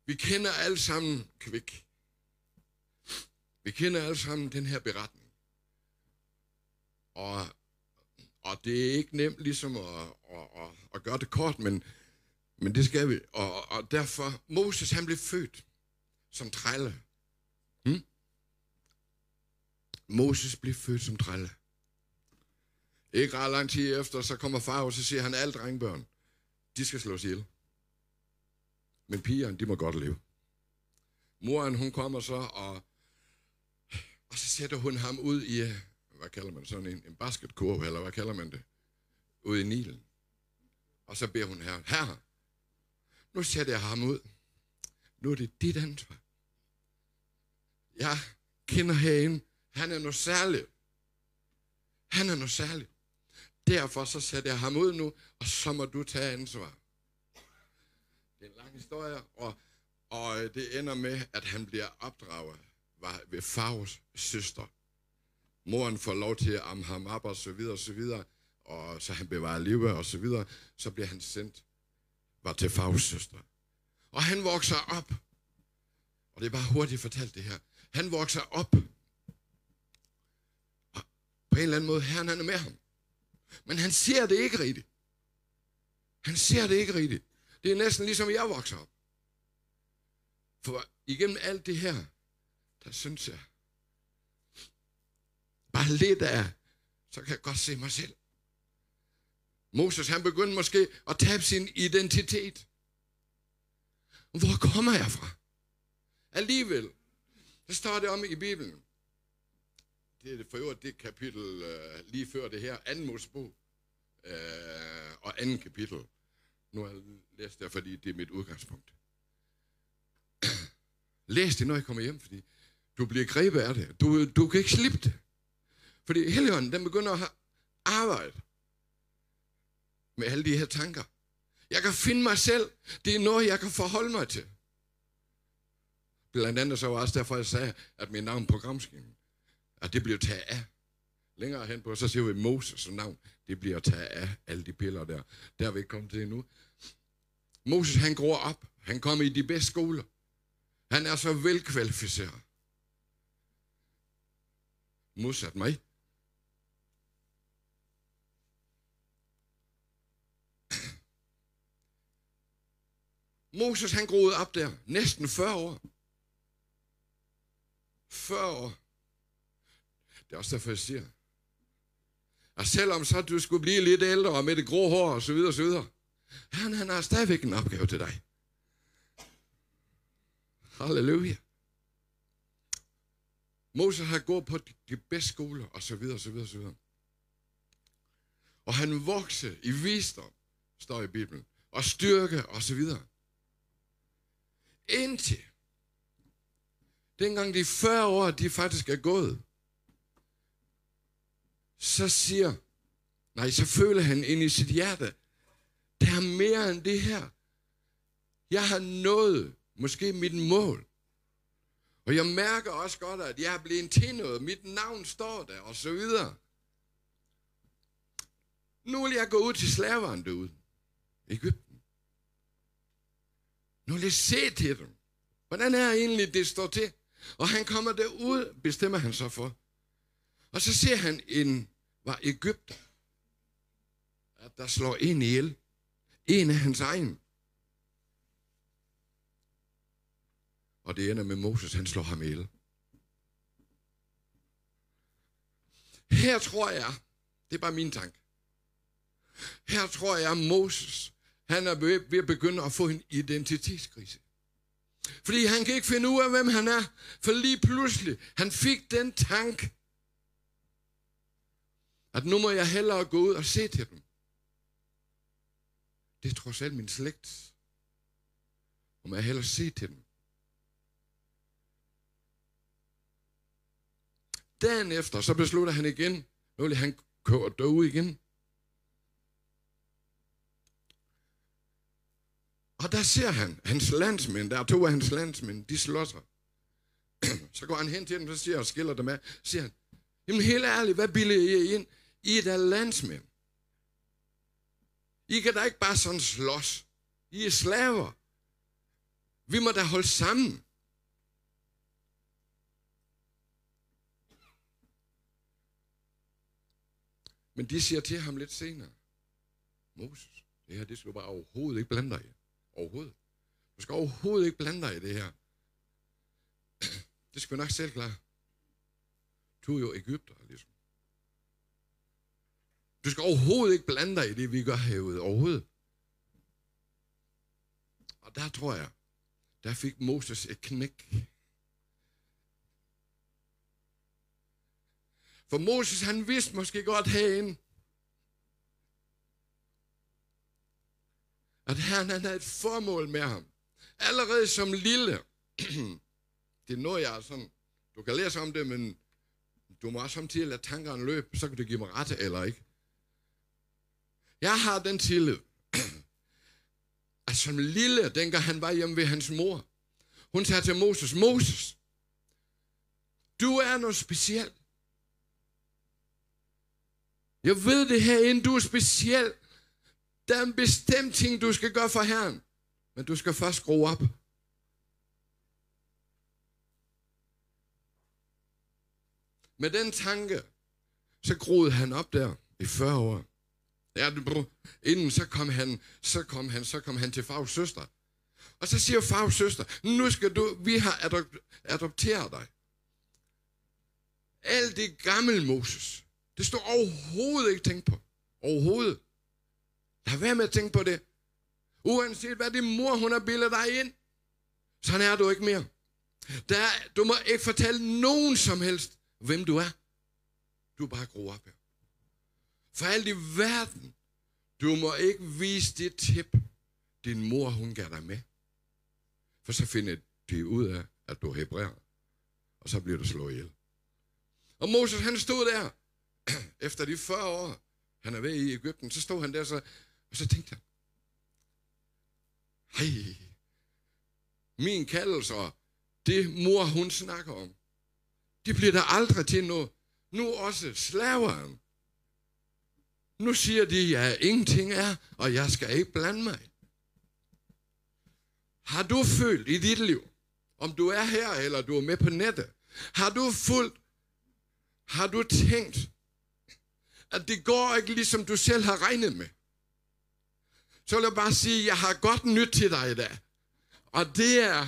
Vi kender alle sammen kvik. Vi kender alle sammen den her beretning. Og, og det er ikke nemt ligesom at, at, at, at gøre det kort, men, men det skal vi. Og, og derfor, Moses han blev født som trælle. Hmm? Moses blev født som trælle. Ikke ret lang tid efter, så kommer far og så siger han, alle drengbørn, de skal slås ihjel. Men pigerne, de må godt leve. Moren, hun kommer så, og, og så sætter hun ham ud i, hvad kalder man sådan en, en basketkurve, eller hvad kalder man det? Ude i Nilen. Og så beder hun herren, herre, nu sætter jeg ham ud. Nu er det dit ansvar. Jeg kender herinde. Han er noget særligt. Han er noget særligt. Derfor så satte jeg ham ud nu, og så må du tage ansvar. Det er en lang historie, og, og øh, det ender med, at han bliver opdraget ved Favs søster. Moren får lov til at amme ham op, og så videre, og så videre, og så han bevarer livet, og så videre. Så bliver han sendt var til Favs søster. Og han vokser op. Og det er bare hurtigt fortalt det her. Han vokser op. Og på en eller anden måde, herren han er med ham. Men han ser det ikke rigtigt. Han ser det ikke rigtigt. Det er næsten ligesom jeg vokser op. For igennem alt det her, der synes jeg, bare lidt af, så kan jeg godt se mig selv. Moses, han begyndte måske at tabe sin identitet. Hvor kommer jeg fra? Alligevel, der står det om i Bibelen. Det er for øvrigt det kapitel øh, lige før det her, anden Mosebog øh, og anden kapitel. Nu har jeg læst det, fordi det er mit udgangspunkt. (clears throat) Læs det, når jeg kommer hjem, fordi du bliver grebet af det. Du, du kan ikke slippe det. Fordi Helligånden, den begynder at have arbejde med alle de her tanker. Jeg kan finde mig selv. Det er noget, jeg kan forholde mig til. Blandt andet så var også derfor, jeg sagde, at mit navn på programskinen, at det bliver taget af. Længere hen på, så siger vi Moses' navn. Det bliver taget af alle de piller der. Der er vi ikke kommet til endnu. Moses, han gror op. Han kommer i de bedste skoler. Han er så velkvalificeret. Modsat mig. Moses han groede op der, næsten 40 år. 40 år. Det er også derfor, jeg siger. Og selvom så du skulle blive lidt ældre og med det grå hår og så videre og så videre, han, han har stadigvæk en opgave til dig. Halleluja. Moses har gået på de bedste skoler og så videre og så videre og så videre. Og han voksede i visdom, står i Bibelen, og styrke og så videre. Indtil dengang de 40 år, de faktisk er gået, så siger, nej, så føler han ind i sit hjerte, der er mere end det her. Jeg har nået måske mit mål. Og jeg mærker også godt, at jeg er blevet til noget. Mit navn står der, og så videre. Nu vil jeg gå ud til slaveren derude. Ægypten. Nu vil jeg se til dem. Hvordan er egentlig, det står til? Og han kommer derud, bestemmer han sig for. Og så ser han en, var Ægypter, at der slår en ihjel. En af hans egen. Og det ender med Moses, han slår ham ihjel. Her tror jeg, det er bare min tanke. Her tror jeg, at Moses, han er ved at begynde at få en identitetskrise. Fordi han kan ikke finde ud af, hvem han er. For lige pludselig, han fik den tanke, at nu må jeg hellere gå ud og se til dem. Det er trods alt min slægt. Nu må jeg hellere se til dem. Dagen efter, så beslutter han igen, nu vil han gå dø igen. Og der ser han, hans landsmænd, der er to af hans landsmænd, de slår (clears throat) sig. så går han hen til dem, så siger og skiller dem af. Siger han, jamen helt ærligt, hvad bilder I ind? I er da landsmænd. I kan da ikke bare sådan slås. I er slaver. Vi må da holde sammen. Men de siger til ham lidt senere, Moses, det her, det skal du bare overhovedet ikke blande dig i. Overhovedet. Du skal overhovedet ikke blande dig i det her. (clears throat) Det skal vi nok selv klare. Du er jo Ægypter, ligesom. Du skal overhovedet ikke blande dig i det, vi gør herude. Overhovedet. Og der tror jeg, der fik Moses et knæk. For Moses, han vidste måske godt herinde, at Herren han havde et formål med ham. Allerede som lille, (clears throat) det er noget, jeg er sådan, du kan læse om det, men du må også samtidig lade tankerne løbe, så kan du give mig ret eller ikke. Jeg har den tillid, at som lille, dengang han var hjemme ved hans mor, hun sagde til Moses, Moses, du er noget specielt. Jeg ved det her, inden du er speciel. Der er en bestemt ting, du skal gøre for Herren. Men du skal først skrue op. Med den tanke, så groede han op der i 40 år. Ja, inden så kom han, så kom han, så kom han til Favs søster. Og så siger Favs søster, nu skal du, vi har adopteret dig. Alt det gamle Moses, det står overhovedet ikke tænkt på. Overhovedet. Lad være med at tænke på det. Uanset hvad din mor, hun har bildet dig ind, sådan er du ikke mere. Der, du må ikke fortælle nogen som helst, hvem du er. Du er bare gro op her. For alt i verden, du må ikke vise det tip, din mor, hun gav dig med. For så finder de ud af, at du er hebræer. Og så bliver du slået ihjel. Og Moses, han stod der, (clears throat) efter de 40 år, han er ved i Ægypten, så stod han der, så, og så tænkte han, hej, min kaldelse og det mor, hun snakker om, det bliver der aldrig til noget. Nu også slaveren. Nu siger de, at ingenting er, og jeg skal ikke blande mig. Har du følt i dit liv, om du er her, eller du er med på nettet, har du fulgt, har du tænkt, at det går ikke ligesom du selv har regnet med? Så vil jeg bare sige, at jeg har godt nyt til dig i dag. Og det er,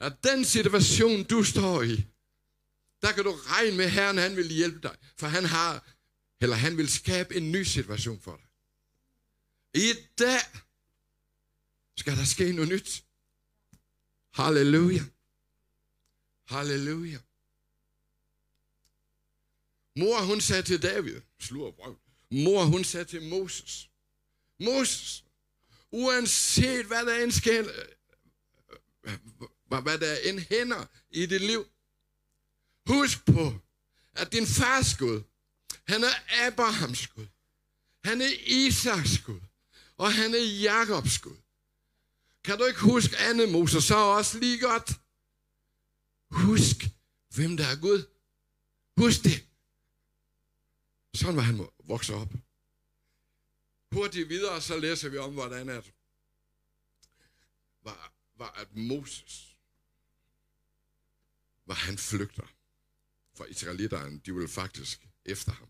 at den situation, du står i, der kan du regne med, at Herren han vil hjælpe dig. For han har, eller han vil skabe en ny situation for dig. I dag skal der ske noget nyt. Halleluja. Halleluja. Mor, hun sagde til David, slur Mor, hun sagde til Moses, Moses, uanset hvad der end sker, øh, øh, hvad der end hænder i dit liv, husk på, at din fars Gud, han er Abrahams Gud. Han er Isaks Gud. Og han er Jakobs Gud. Kan du ikke huske andet, Moses, så også lige godt. Husk, hvem der er Gud. Husk det. Sådan var han vokset op. Hurtigt videre, så læser vi om, hvordan at, var, var at Moses, var han flygter. For israelitterne, de ville faktisk efter ham,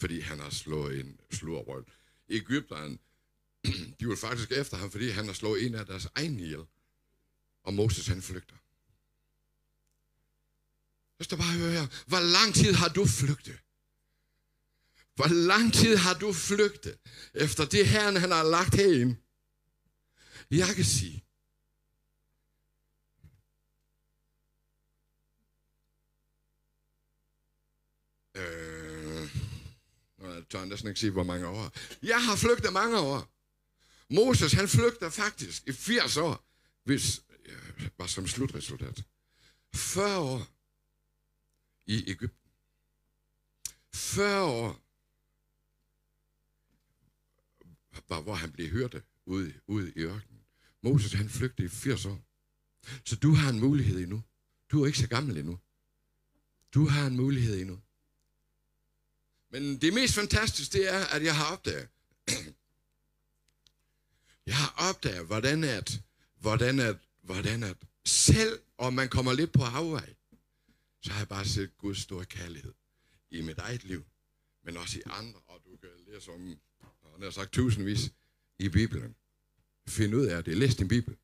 fordi han har slået en slurrøl. Ægypterne, (clears throat) de vil faktisk efter ham, fordi han har slået en af deres egen ihjel. Og Moses han flygter. Jeg skal bare høre her. Hvor lang tid har du flygtet? Hvor lang tid har du flygtet efter det her, han har lagt herinde? Jeg kan sige, øh, jeg tør næsten ikke sige, hvor mange år. Jeg har flygtet mange år. Moses, han flygter faktisk i 80 år, hvis øh, var som slutresultat. 40 år i Ægypten. 40 år var, hvor han blev hørt ude, ude i ørkenen. Moses, han flygtede i 80 år. Så du har en mulighed endnu. Du er ikke så gammel endnu. Du har en mulighed endnu. Men det mest fantastiske, det er, at jeg har opdaget, (clears throat) jeg har opdaget, hvordan at, hvordan at, hvordan at selv om man kommer lidt på afvej, så har jeg bare set Guds store kærlighed i mit eget liv, men også i andre, og du kan læse om, og han har sagt tusindvis i Bibelen. Find ud af det. Læs din Bibel.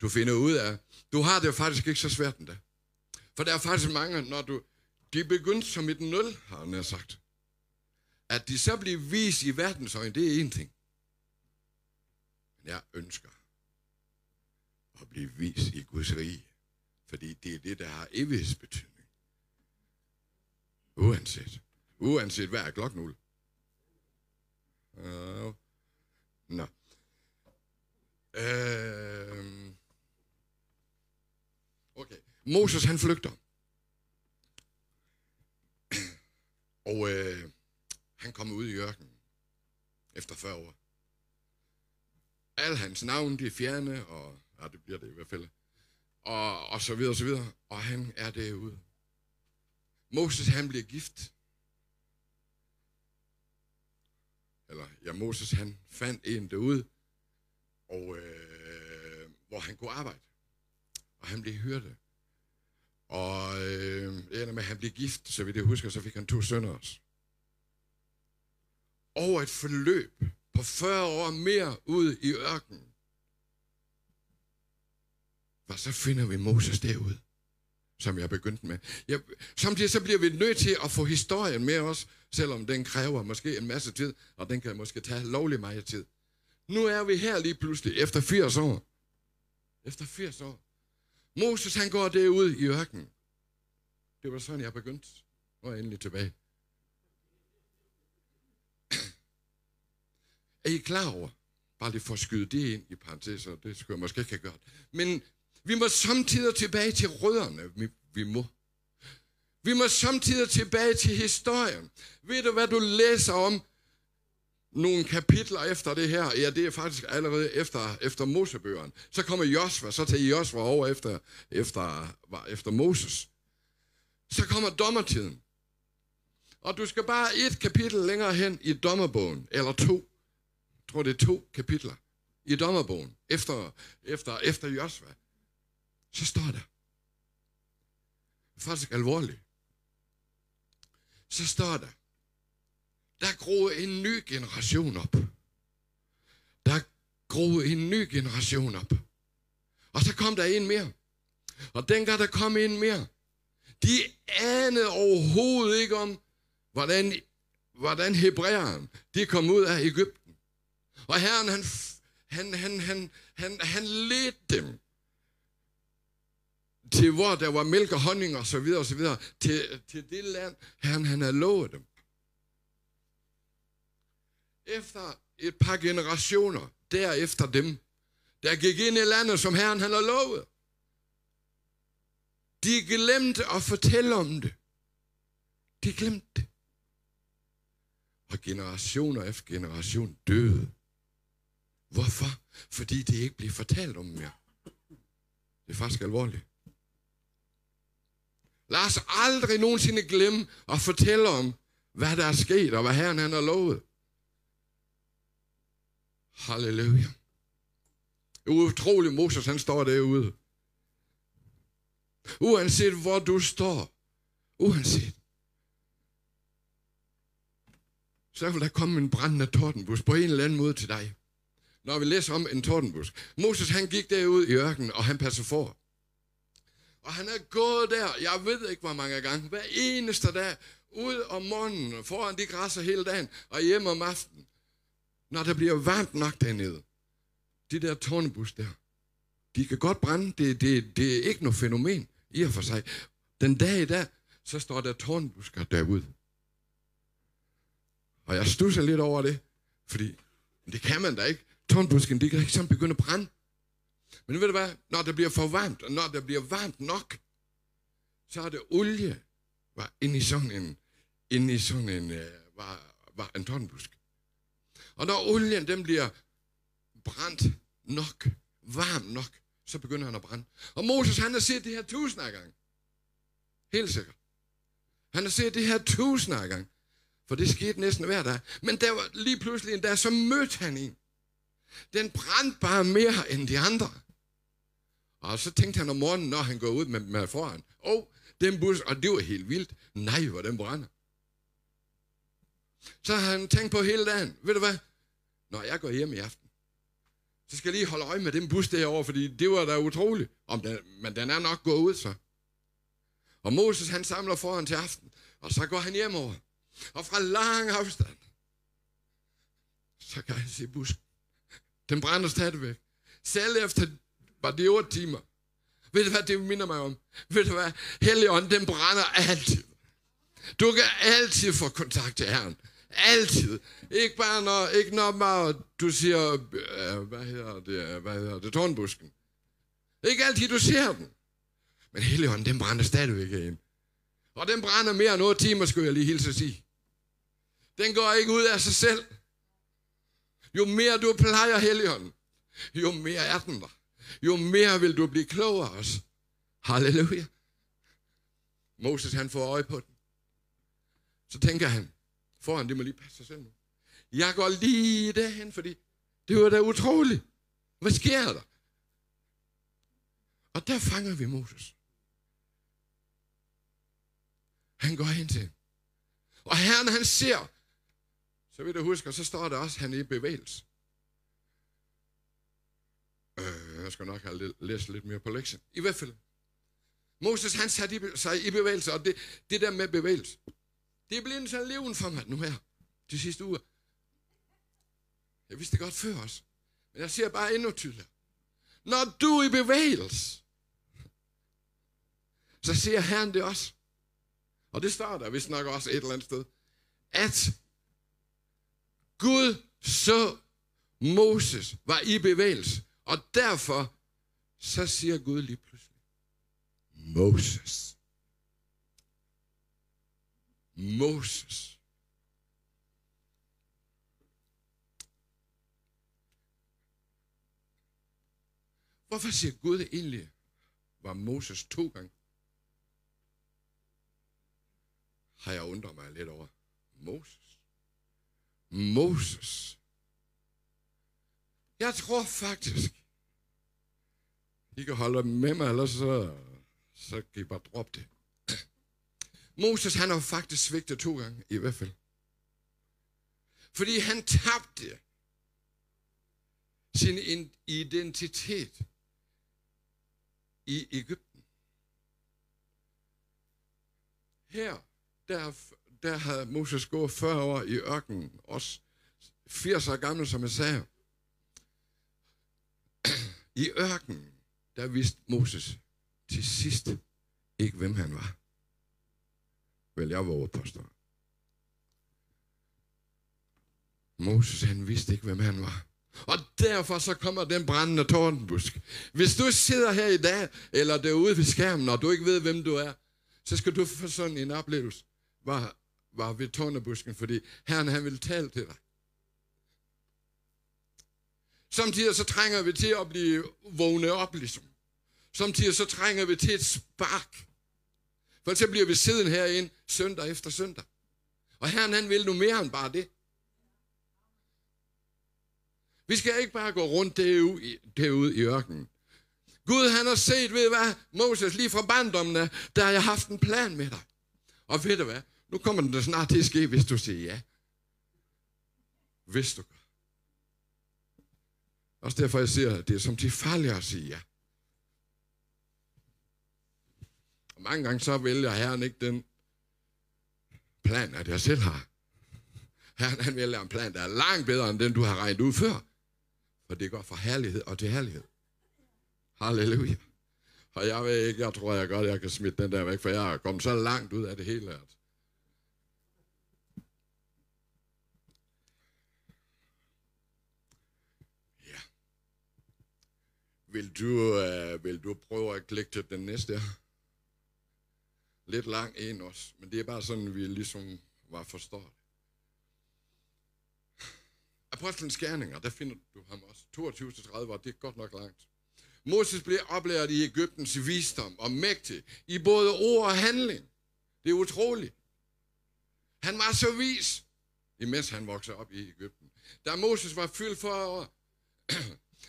Du finder ud af, du har det faktisk ikke så svært endda. For der er faktisk mange, når du, de begyndte som et nul, har han sagt. At de så bliver vist i verdensøjen, det er en ting. Men jeg ønsker at blive vist i Guds rige. Fordi det er det, der har evighedsbetydning. Uanset. Uanset hvad er klokken 0. Uh, øh, Nå. Uh, okay. Moses han flygter. Og øh, han kommer ud i ørkenen efter 40 år. Al hans navn, de er fjerne, og ja, det bliver det i hvert fald. Og, og så videre, og så videre. Og han er derude. Moses, han bliver gift. Eller, ja, Moses, han fandt en derude, og, øh, hvor han kunne arbejde. Og han blev hyrde. Og øh, ender med, at han blev gift, så vidt jeg husker, så fik han to sønner også. Over et forløb på 40 år mere ud i ørkenen. Og så finder vi Moses derude, som jeg begyndte med. Jeg, samtidig så bliver vi nødt til at få historien med os, selvom den kræver måske en masse tid, og den kan måske tage lovlig meget tid. Nu er vi her lige pludselig, efter 80 år. Efter 80 år. Moses han går derude i ørkenen. Det var sådan, jeg begyndte. Nu er jeg endelig tilbage. Er I klar over? Bare lige for at skyde det ind i parenteser, det skulle jeg måske ikke have gjort. Men vi må samtidig tilbage til rødderne. Vi, vi må. Vi må samtidig tilbage til historien. Ved du, hvad du læser om nogle kapitler efter det her? Ja, det er faktisk allerede efter, efter Mosebøgeren. Så kommer Josva, så tager Josva over efter, efter, efter Moses. Så kommer dommertiden. Og du skal bare et kapitel længere hen i dommerbogen, eller to. Tror, det er to kapitler i dommerbogen, efter, efter, efter Josva. Så står der, faktisk alvorligt, så står der, der groede en ny generation op. Der groede en ny generation op. Og så kom der en mere. Og dengang der kom en mere, de anede overhovedet ikke om, hvordan, hvordan hebræerne, de kom ud af Ægypten. Og herren, han, han, han, han, han, han ledte dem til hvor der var mælk og honning og så videre og så videre, til, til det land, han, han havde lovet dem. Efter et par generationer, derefter dem, der gik ind i landet, som Herren han havde lovet. De glemte at fortælle om det. De glemte det. Og generationer efter generation døde. Hvorfor? Fordi det ikke bliver fortalt om mere. Det er faktisk alvorligt. Lad os aldrig nogensinde glemme at fortælle om, hvad der er sket, og hvad Herren han har lovet. Halleluja. Utrolig Moses, han står derude. Uanset hvor du står, uanset, så vil der komme en brændende tordenbus på en eller anden måde til dig. Når vi læser om en tordenbusk. Moses han gik derud i ørkenen, og han passer for. Og han er gået der, jeg ved ikke hvor mange gange, hver eneste dag, ud om morgenen, foran de græsser hele dagen, og hjem om aftenen. Når der bliver varmt nok dernede. De der tornebus der, de kan godt brænde. Det, det, det er ikke noget fænomen i og for sig. Den dag i dag, så står der tårnbusker derude. Og jeg stusser lidt over det, fordi det kan man da ikke. Tårnbusken, de kan ikke sådan begynde at brænde. Men ved du hvad? Når det bliver for varmt, og når det bliver varmt nok, så er det olie, var inde i sådan en, inde i sådan en, uh, var, var en tårnbusk. Og når olien, den bliver brændt nok, varm nok, så begynder han at brænde. Og Moses, han har set det her tusind af gange. Helt sikkert. Han har set det her tusind af gange. For det skete næsten hver dag. Men der var lige pludselig en dag, så mødte han en. Den brændte bare mere end de andre. Og så tænkte han om morgenen, når han går ud med, med foran. Åh, oh, den bus, og det var helt vildt. Nej, hvor den brænder. Så har han tænkt på hele dagen. Ved du hvad? Når jeg går hjem i aften, så skal jeg lige holde øje med den bus derovre, fordi det var da utroligt. Om den, men den er nok gået ud så. Og Moses han samler foran til aften, og så går han hjemover. Og fra lang afstand, så kan han se busken. Den brænder stadigvæk. Selv efter var det otte timer. Ved du hvad det minder mig om? Ved du hvad? Helligånden, den brænder altid. Du kan altid få kontakt til Herren. Altid. Ikke bare når, ikke når bare du siger, øh, hvad hedder det, øh, hvad hedder det, tårnbusken. Ikke altid du ser den. Men Helligånden, den brænder stadigvæk ind. Og den brænder mere end 8 timer, skulle jeg lige hilse at sige. Den går ikke ud af sig selv. Jo mere du plejer Helligånden, jo mere er den der. Jo mere vil du blive klogere også. Halleluja. Moses han får øje på den. Så tænker han, foran det må lige passe sig selv nu. Jeg går lige derhen, fordi det var da utroligt. Hvad sker der? Og der fanger vi Moses. Han går hen til. Og herren han ser. Så vil du huske, og så står der også, at han er i bevægelse. Øh, jeg skal nok have læst lidt mere på lektionen. I hvert fald. Moses han satte sig i bevægelse, og det, det der med bevægelse, det er blevet sådan leven for mig nu her, de sidste uger. Jeg vidste det godt før også, men jeg ser bare endnu tydeligere. Når du er i bevægelse, så ser Herren det også. Og det står der, vi snakker også et eller andet sted, at Gud så Moses var i bevægelse. Og derfor, så siger Gud lige pludselig, Moses. Moses. Hvorfor siger Gud egentlig, var Moses to gange? Har jeg undret mig lidt over. Moses. Moses. Jeg tror faktisk, I kan holde med mig, ellers så, så kan I bare droppe det. Moses, han har faktisk svigtet to gange, i hvert fald. Fordi han tabte sin identitet i Ægypten. Her, der, der havde Moses gået 40 år i ørkenen, også 80 år gammel, som jeg sagde. I ørkenen, der vidste Moses til sidst ikke, hvem han var. Vel, jeg var påstå. Moses, han vidste ikke, hvem han var. Og derfor så kommer den brændende tårnbusk. Hvis du sidder her i dag, eller derude ved skærmen, og du ikke ved, hvem du er, så skal du få sådan en oplevelse, var, var ved tårnebusken, fordi Herren han vil tale til dig. Samtidig så trænger vi til at blive vågne op, ligesom. Samtidig så trænger vi til et spark. For så bliver vi siddende herinde søndag efter søndag. Og Herren han vil nu mere end bare det. Vi skal ikke bare gå rundt derude, derude i ørkenen. Gud han har set, ved hvad, Moses, lige fra barndommen der har jeg haft en plan med dig. Og ved du hvad, nu kommer den snart til at ske, hvis du siger ja. Hvis du gør. Også derfor jeg siger, at det er som de farlige at sige ja. Og mange gange så vælger Herren ikke den plan, at jeg selv har. Herren han vælger en plan, der er langt bedre end den, du har regnet ud før. For det går fra herlighed og til herlighed. Halleluja. Og jeg ved ikke, jeg tror jeg godt, jeg kan smide den der væk, for jeg er kommet så langt ud af det hele. At ja. Vil du, uh, vil du prøve at klikke til den næste? Lidt lang en også, men det er bare sådan, vi ligesom var forstået. Apostlenes Gerninger, der finder du ham også. 22-30 år, det godt nok langt. Moses blev oplært i Ægyptens visdom og mægtig i både ord og handling. Det er utroligt. Han var så vis, imens han voksede op i Ægypten. Da Moses var fyldt for år,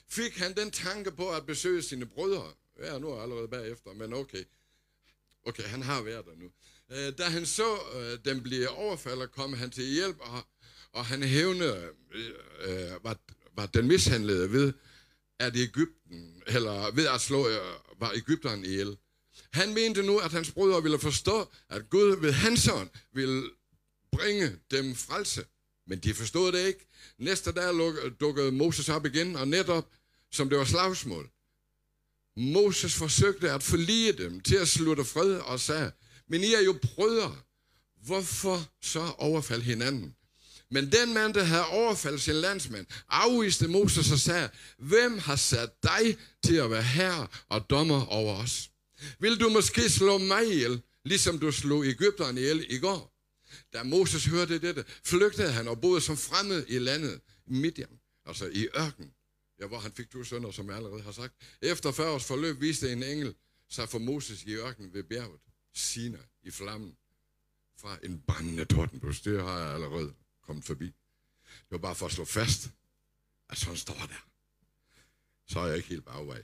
fik han den tanke på at besøge sine brødre. Ja, nu er allerede bagefter, men okay. Okay, han har været der nu. Øh, da han så øh, dem blive overfaldet, kom han til hjælp, og, og han hævnede, øh, øh var, var den mishandlede ved, at Ægypten, eller ved at slå, øh, var Ægypteren ihjel. Han mente nu, at hans brødre ville forstå, at Gud ved hans ånd ville bringe dem frelse. Men de forstod det ikke. Næste dag dukkede Moses op igen, og netop som det var slagsmål. Moses forsøgte at forlige dem til at slutte fred og sagde, men I er jo brødre. Hvorfor så overfald hinanden? Men den mand, der havde overfaldet sin landsmand, afviste Moses og sagde, hvem har sat dig til at være herre og dommer over os? Vil du måske slå mig ihjel, ligesom du slog Ægypterne ihjel i går? Da Moses hørte dette, flygtede han og boede som fremmed i landet Midian, altså i ørken, ja, hvor han fik to sønner, som jeg allerede har sagt. Efter 40 års forløb viste en engel sig for Moses i ørkenen ved bjerget, Sina, i flammen, fra en brændende tordenbus. Det har jeg allerede kommet forbi. Det var bare for at slå fast, at sådan står der. Så er jeg ikke helt bagvej.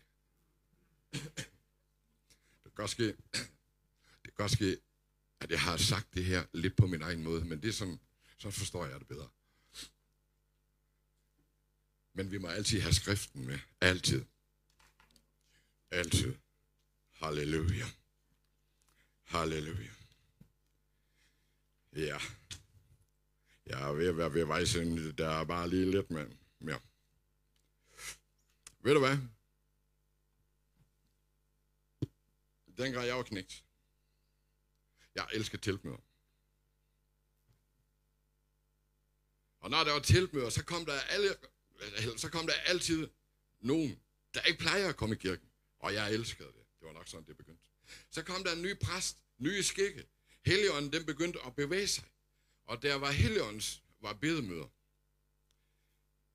Det kan godt ske, det kan godt ske, at jeg har sagt det her lidt på min egen måde, men det er sådan, så forstår jeg det bedre. Men vi må altid have skriften med. Altid. Altid. Halleluja. Halleluja. Ja. Jeg er ved at være ved vejs. Der er bare lige lidt med ja. Ved du hvad? Dengang jeg var knægt. Jeg elsker teltmøder. Og når der var teltmøder, så kom der, alle, så kom der altid nogen, der ikke plejer at komme i kirken. Og jeg elskede det. Det var nok sådan, det begyndte. Så kom der en ny præst, nye skikke. Helligånden, den begyndte at bevæge sig. Og der var Helligåndens var bedemøder.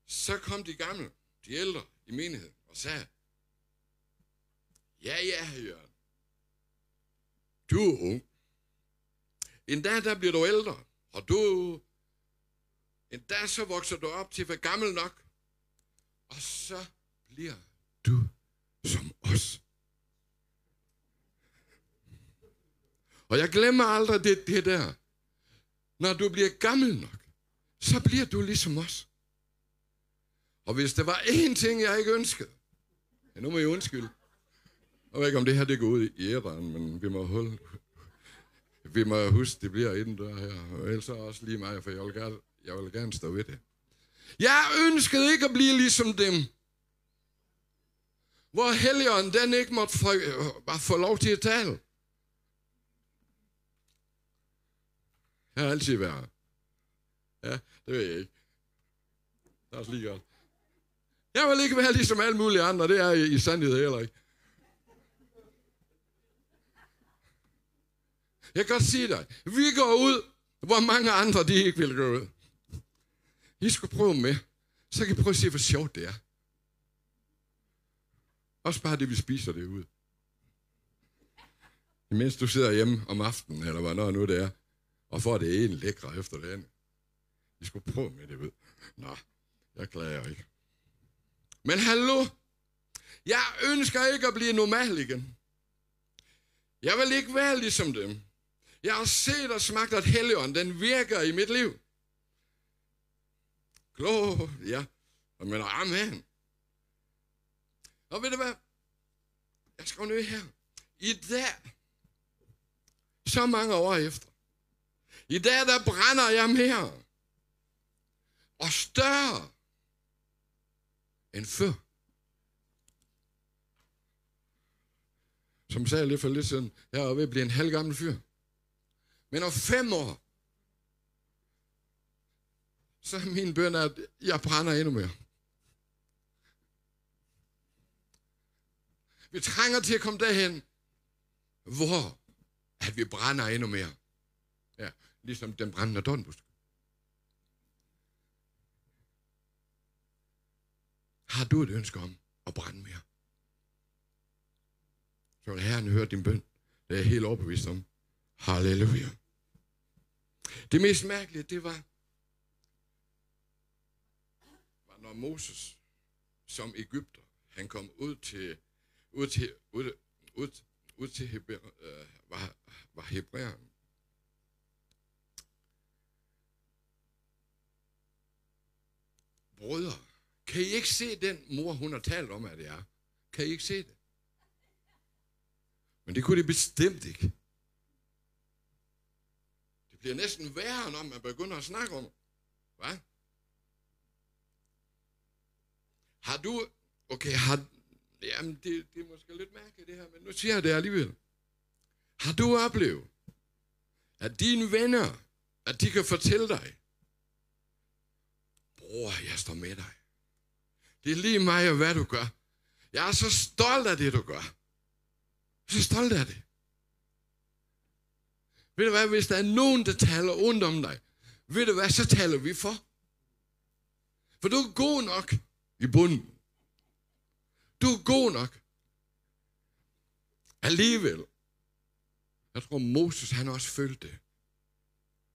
Så kom de gamle, de ældre i menigheden og sagde, ja, ja, Jørgen, du er ung. En dag, der bliver du ældre, og du, en dag så vokser du op til at være gammel nok, og så bliver du som os. Og jeg glemmer aldrig det, det der. Når du bliver gammel nok, så bliver du ligesom os. Og hvis der var én ting, jeg ikke ønskede, ja, nu må jeg undskylde. Jeg ved ikke, om det her det går ud i æren, men vi må holde, vi må huske, det bliver inden der her. Og ellers også lige mig, for jeg vil, gerne, jeg vil gerne stå ved det. Jeg ønskede ikke at blive ligesom dem. Hvor helligånden den ikke måtte få, øh, bare få lov til at tale. Jeg har altid været. Ja, det ved jeg ikke. Det er også lige godt. Jeg vil ikke være ligesom alle mulige andre, det er i, i sandhed heller ikke. Jeg kan godt sige dig, vi går ud, hvor mange andre de ikke vil gå ud. I skal prøve med, så kan I prøve at se, hvor sjovt det er. Også bare det, vi spiser det ud. Imens du sidder hjemme om aftenen, eller hvad nu det er, og får det ene lækre efter det andet. I skulle prøve med det, ved. Nå, jeg klager ikke. Men hallo, jeg ønsker ikke at blive normal igen. Jeg vil ikke være ligesom dem. Jeg har set og smagt, at Helligånden, den virker i mit liv. Klog, ja. Og mener, amen. Og ved du hvad? Jeg skal ned her. I dag, så mange år efter. I dag, der brænder jeg mere. Og større end før. Som sagde lidt for lidt siden, jeg er ved at blive en halv gammel fyr. Men om fem år, så er min bøn, at jeg brænder endnu mere. Vi trænger til at komme derhen, hvor at vi brænder endnu mere. Ja, ligesom den brændende donbusk. Har du et ønske om at brænde mere? Så vil Herren høre din bøn. Det er jeg helt overbevist om. Halleluja. Det mest mærkelige, det var, var når Moses som Ægypter, han kom ud til, ud til, ud, ud, ud til Hebræ, øh, var, var Hebræeren. Brødre, kan I ikke se den mor, hun har talt om, at det er? Kan I ikke se det? Men det kunne de bestemt ikke. Det bliver næsten værre, når man begynder at snakke om. Hvad? Har du... Okay, har... Jamen, det, det er måske lidt mærkeligt det her, men nu siger jeg det alligevel. Har du oplevet, at dine venner, at de kan fortælle dig, bror, jeg står med dig. Det er lige mig og hvad du gør. Jeg er så stolt af det, du gør. Jeg er så stolt af det. Ved du hvad, hvis der er nogen, der taler ondt om dig, ved du hvad, så taler vi for. For du er god nok i bunden. Du er god nok. Alligevel. Jeg tror, Moses han også følte det.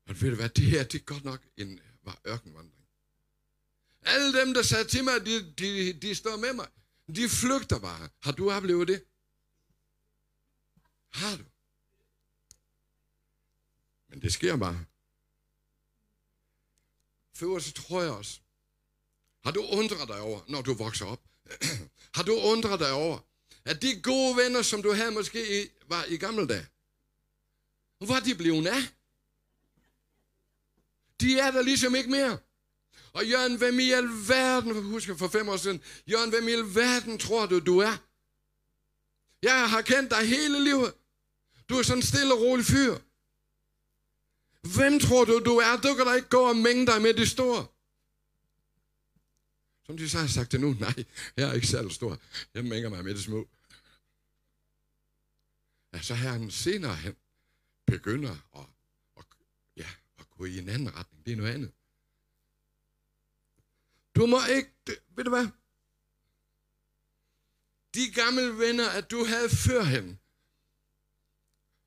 Og ved du hvad, det her, det er godt nok en var ørkenvandring. Alle dem, der sagde til mig, de, de, de står med mig, de flygter bare. Har du oplevet det? Har du? Men det sker bare. For så tror jeg også. Har du undret dig over, når du vokser op? (clears throat) har du undret dig over, at de gode venner, som du havde måske i, var i gamle dage, hvor er de blevet af? De er der ligesom ikke mere. Og Jørgen, hvem i alverden, husker for fem år siden, Jørgen, hvem i alverden tror du, du er? Jeg har kendt dig hele livet. Du er sådan en stille og rolig fyr. Hvem tror du, du er? Du kan da ikke gå og mænge dig med de store. Som de så har sagt det nu, nej, jeg er ikke særlig stor. Jeg mænger mig med de små. Ja, så her senere hen begynder at, at, ja, at gå i en anden retning. Det er noget andet. Du må ikke, ved du hvad? De gamle venner, at du havde førhen,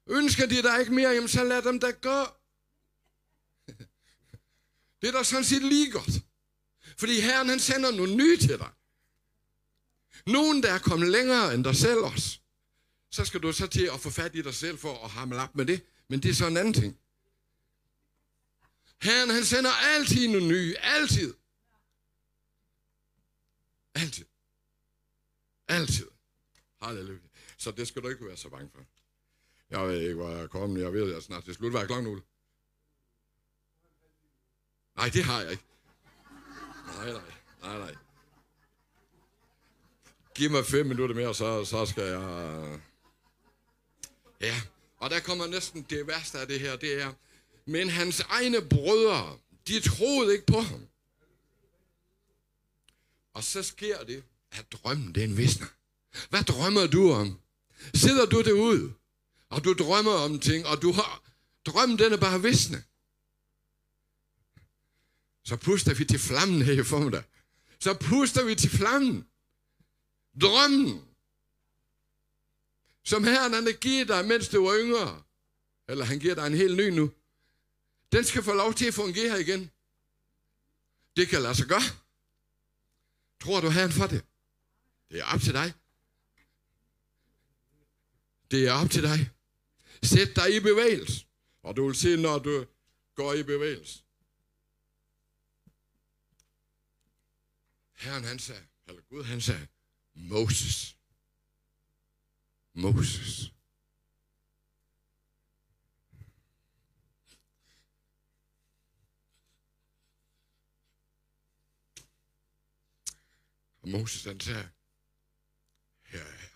ønsker de dig ikke mere, jamen så lad dem da gå. Det er da sådan set lige godt. Fordi Herren han sender nogle nye til dig. Nogen, der er kommet længere end dig selv også. Så skal du så til at få fat i dig selv for at hamle op med det. Men det er så en anden ting. Herren han sender altid nogle nye. Altid. Altid. Altid. Halleluja. Så det skal du ikke være så bange for. Jeg ved ikke, hvor jeg er kommet. Jeg ved, at jeg snart er slut. Hvad er klokken nu? Nej, det har jeg ikke. Nej, nej, nej, nej. Giv mig fem minutter mere, så, så skal jeg... Ja, og der kommer næsten det værste af det her, det er, men hans egne brødre, de troede ikke på ham. Og så sker det, at drømmen den visner. Hvad drømmer du om? Sidder du derude, og du drømmer om ting, og du har... Drømmen den er bare visne. Så puster vi til flammen her i formiddag. Så puster vi til flammen. Drømmen. Som Herren han giver dig, mens du var yngre. Eller han giver dig en helt ny nu. Den skal få lov til at fungere igen. Det kan lade sig gøre. Tror du Herren for det? Det er op til dig. Det er op til dig. Sæt dig i bevægelse. Og du vil se, når du går i bevægelse. Herren han sagde, eller Gud han sagde, Moses. Moses. Og Moses han sagde, her er jeg.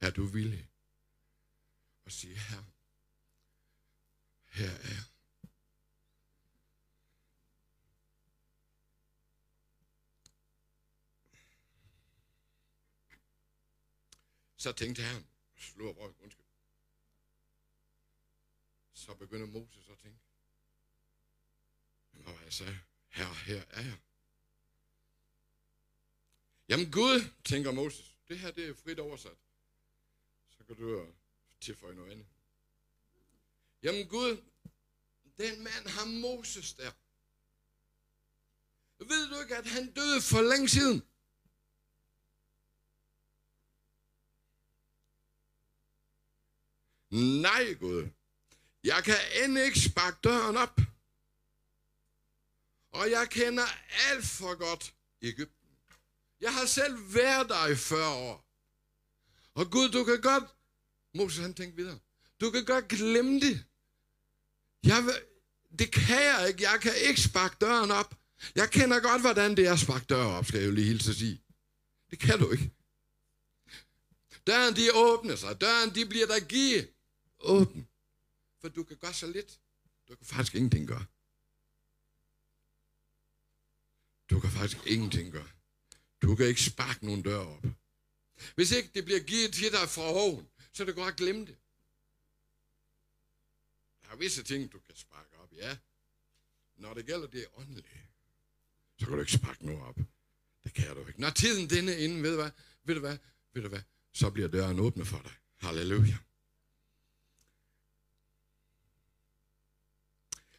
Er du villig at sige, her, her er jeg. Så tænkte han, slå røg, undskyld. Så begynder Moses at tænke, og jeg sagde, her, her er jeg. Jamen Gud, tænker Moses, det her det er frit oversat. Så kan du tilføje noget andet. Jamen Gud, den mand har Moses der. Ved du ikke, at han døde for længe siden? Nej, Gud. Jeg kan end ikke sparke døren op. Og jeg kender alt for godt Ægypten. Jeg har selv været der i 40 år. Og Gud, du kan godt... Moses, han tænkte videre. Du kan godt glemme det. Jeg det kan jeg ikke. Jeg kan ikke sparke døren op. Jeg kender godt, hvordan det er at sparke døren op, skal jeg jo lige hilse at sige. Det kan du ikke. Døren, de åbner sig. Døren, de bliver der givet åben. For du kan gøre så lidt. Du kan faktisk ingenting gøre. Du kan faktisk ingenting gøre. Du kan ikke sparke nogen dør op. Hvis ikke det bliver givet til dig fra oven, så er det godt at glemme det. Der er visse ting, du kan sparke op, ja. Når det gælder det åndelige, så kan du ikke sparke noget op. Det kan du ikke. Når tiden denne inden, ved du hvad, ved du hvad, ved du hvad, så bliver døren åbnet for dig. Halleluja.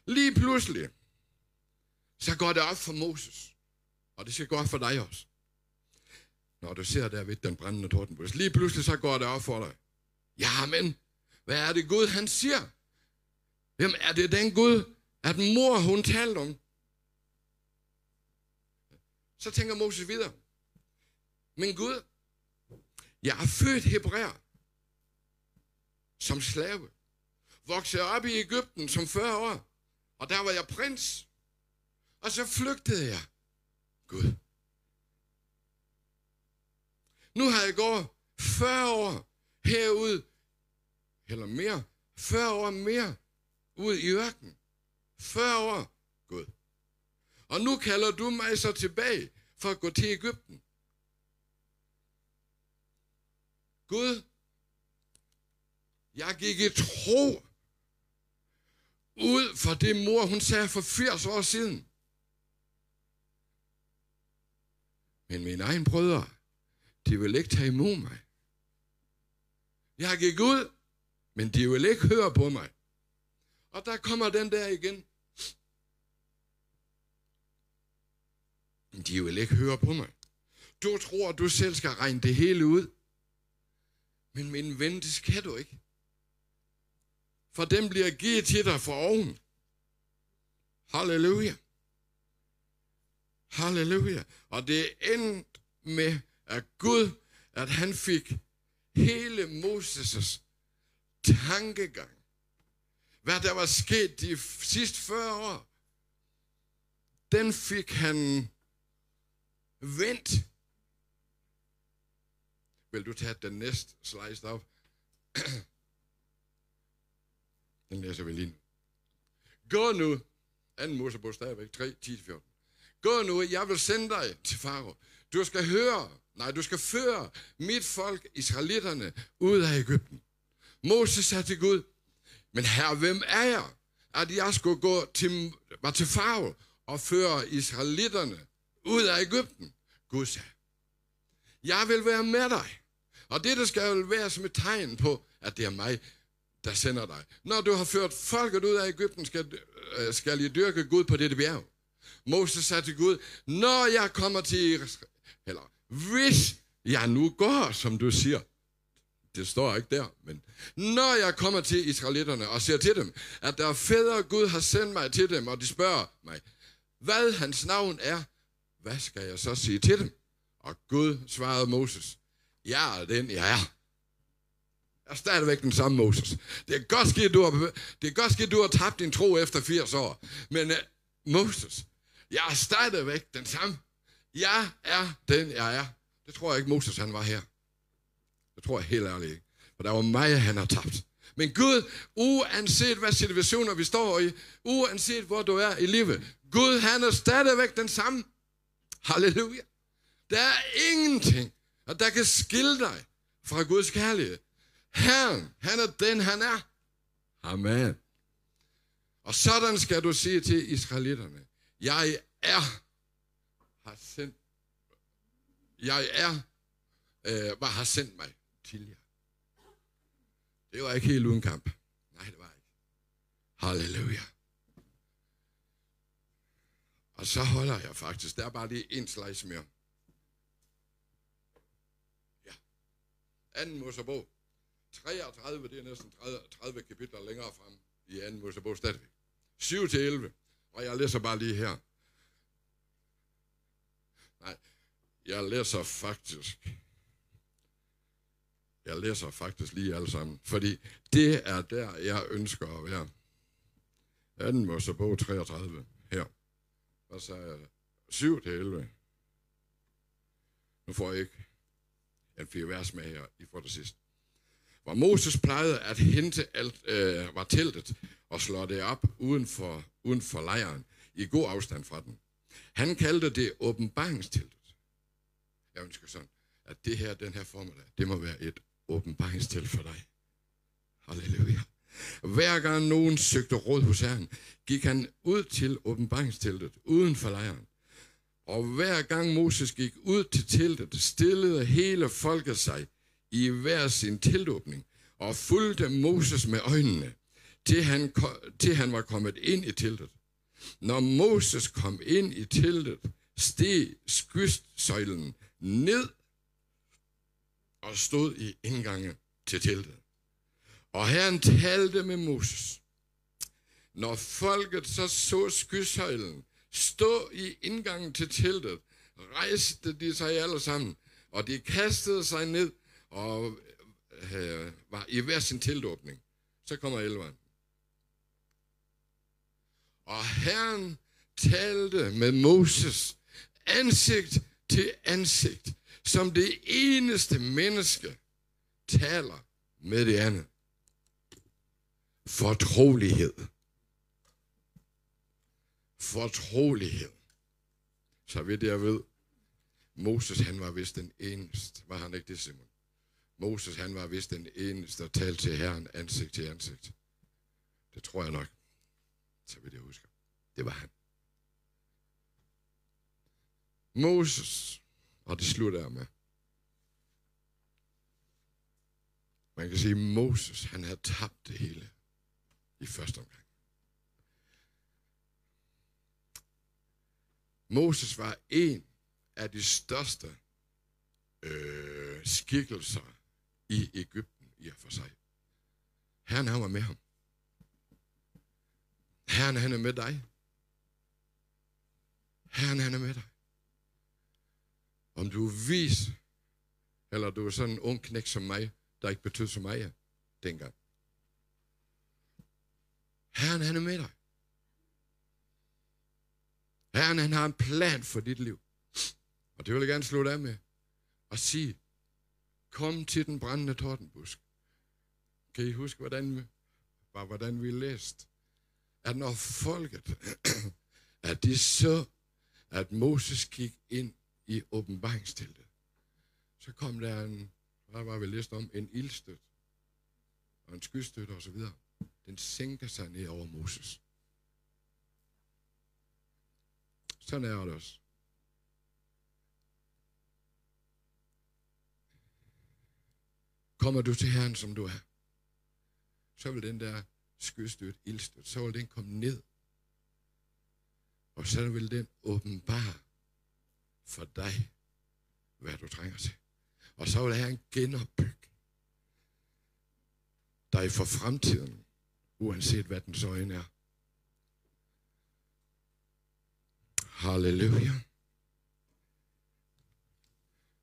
Lige pludselig, så går det op for Moses. Og det skal gå op for dig også. Når du ser der ved den brændende tordenbus. Lige pludselig så går det op for dig. Jamen, hvad er det Gud han siger? Hvem er det den Gud, at mor hun talte om? Så tænker Moses videre. Men Gud, jeg er født hebræer som slave. Voksede op i Ægypten som 40 år. Og der var jeg prins. Og så flygtede jeg. Gud. Nu har jeg gået 40 år herude, eller mere, 40 år mere, ud i ørken. 40 år, Gud. Og nu kalder du mig så tilbage for at gå til Ægypten. Gud, jeg gik i tro ud for det mor, hun sagde for 80 år siden. Men mine egne brødre, de vil ikke tage imod mig. Jeg gik ud, men de vil ikke høre på mig. Og der kommer den der igen. De vil ikke høre på mig. Du tror, du selv skal regne det hele ud. Men min ven, det skal du ikke for den bliver givet til dig for oven. Halleluja. Halleluja. Og det endte med, at Gud, at han fik hele Moses' tankegang. Hvad der var sket de sidste 40 år, den fik han vendt. Vil du tage den næste slice op? (clears throat) Den læser vi lige nu. Gå nu, 2. Mosebog stadigvæk, 3, 10, 14. Gå nu, jeg vil sende dig til Faro. Du skal høre, nej, du skal føre mit folk, israelitterne, ud af Ægypten. Moses sagde til Gud, men her, hvem er jeg, at jeg skulle gå til, var til Faro og føre israelitterne ud af Ægypten? Gud sagde, jeg vil være med dig. Og det, der skal være som et tegn på, at det er mig, der sender dig. Når du har ført folket ud af Ægypten, skal, øh, skal I dyrke Gud på dette bjerg. Moses sagde til Gud, når jeg kommer til eller hvis jeg nu går, som du siger, det står ikke der, men når jeg kommer til israelitterne og siger til dem, at der er fædre Gud har sendt mig til dem, og de spørger mig, hvad hans navn er, hvad skal jeg så sige til dem? Og Gud svarede Moses, jeg er den, jeg er er stadigvæk den samme Moses. Det er godt ske, du har, det er godt ske, du har tabt din tro efter 80 år. Men uh, Moses, jeg er stadigvæk den samme. Jeg er den, jeg er. Det tror jeg ikke, Moses han var her. Det tror jeg helt ærligt ikke. For der var meget, han har tabt. Men Gud, uanset hvad situationer vi står i, uanset hvor du er i livet, Gud han er stadigvæk den samme. Halleluja. Der er ingenting, der kan skille dig fra Guds kærlighed. Herren, han er den, han er. Amen. Og sådan skal du sige til israelitterne, jeg er, har sendt, jeg er, øh, hvad har sendt mig til jer. Det var ikke helt uden kamp. Nej, det var ikke. Halleluja. Og så holder jeg faktisk. Der er bare lige en slice mere. Ja. Anden Mosebog. 33, det er næsten 30, 30 kapitler længere frem i 2. Mosebog stadigvæk. 7 til 11. Og jeg læser bare lige her. Nej, jeg læser faktisk jeg læser faktisk lige alle sammen, fordi det er der, jeg ønsker at være. 2. Mosebog 33, her. Hvad sagde jeg? 7 til 11. Nu får jeg ikke en fire vers med her, I får det sidste. Hvor Moses plejede at hente alt, øh, var teltet og slå det op uden for, uden for lejren, i god afstand fra den. Han kaldte det åbenbaringsteltet. Jeg ønsker sådan, at det her, den her formiddag, det må være et åbenbaringstelt for dig. Halleluja. Hver gang nogen søgte råd hos Herren, gik han ud til åbenbaringsteltet uden for lejren. Og hver gang Moses gik ud til teltet, stillede hele folket sig i hver sin teltåbning og fulgte Moses med øjnene, til han, til han var kommet ind i teltet. Når Moses kom ind i teltet, steg skystsøjlen ned og stod i indgangen til teltet. Og Herren talte med Moses. Når folket så så skysøjlen stå i indgangen til teltet, rejste de sig alle sammen, og de kastede sig ned og øh, var i hver sin teltåbning. Så kommer elveren. Og Herren talte med Moses ansigt til ansigt, som det eneste menneske taler med det andet. Fortrolighed. Fortrolighed. Så vidt jeg ved, Moses han var vist den eneste. Var han ikke det, Simon? Moses han var vist den eneste, der talte til Herren ansigt til ansigt. Det tror jeg nok. Så vidt jeg husker. Det var han. Moses, og det slutter jeg med. Man kan sige, at Moses, han havde tabt det hele i første omgang. Moses var en af de største øh, skikkelser i Ægypten i og for sig. Herren han var med ham. Herren han er med dig. Herren han er med dig. Om du er vis, eller du er sådan en ung knæk som mig, der ikke betød så meget dengang. Herren han er med dig. Herren han har en plan for dit liv. Og det vil jeg gerne slutte af med at sige, kom til den brændende tordenbusk. Kan I huske, hvordan, var, hvordan vi læste? At når folket, (clears throat) at de så, at Moses gik ind i åbenbaringsteltet, så kom der en, hvad var vi læst om, en ildstøt, og en skydstøt og så videre. Den sænker sig ned over Moses. Sådan er det også. Kommer du til Herren, som du er, så vil den der skydstødt, ildstøt, så vil den komme ned. Og så vil den åbenbare for dig, hvad du trænger til. Og så vil Herren genopbygge dig for fremtiden, uanset hvad den øjne er. Halleluja.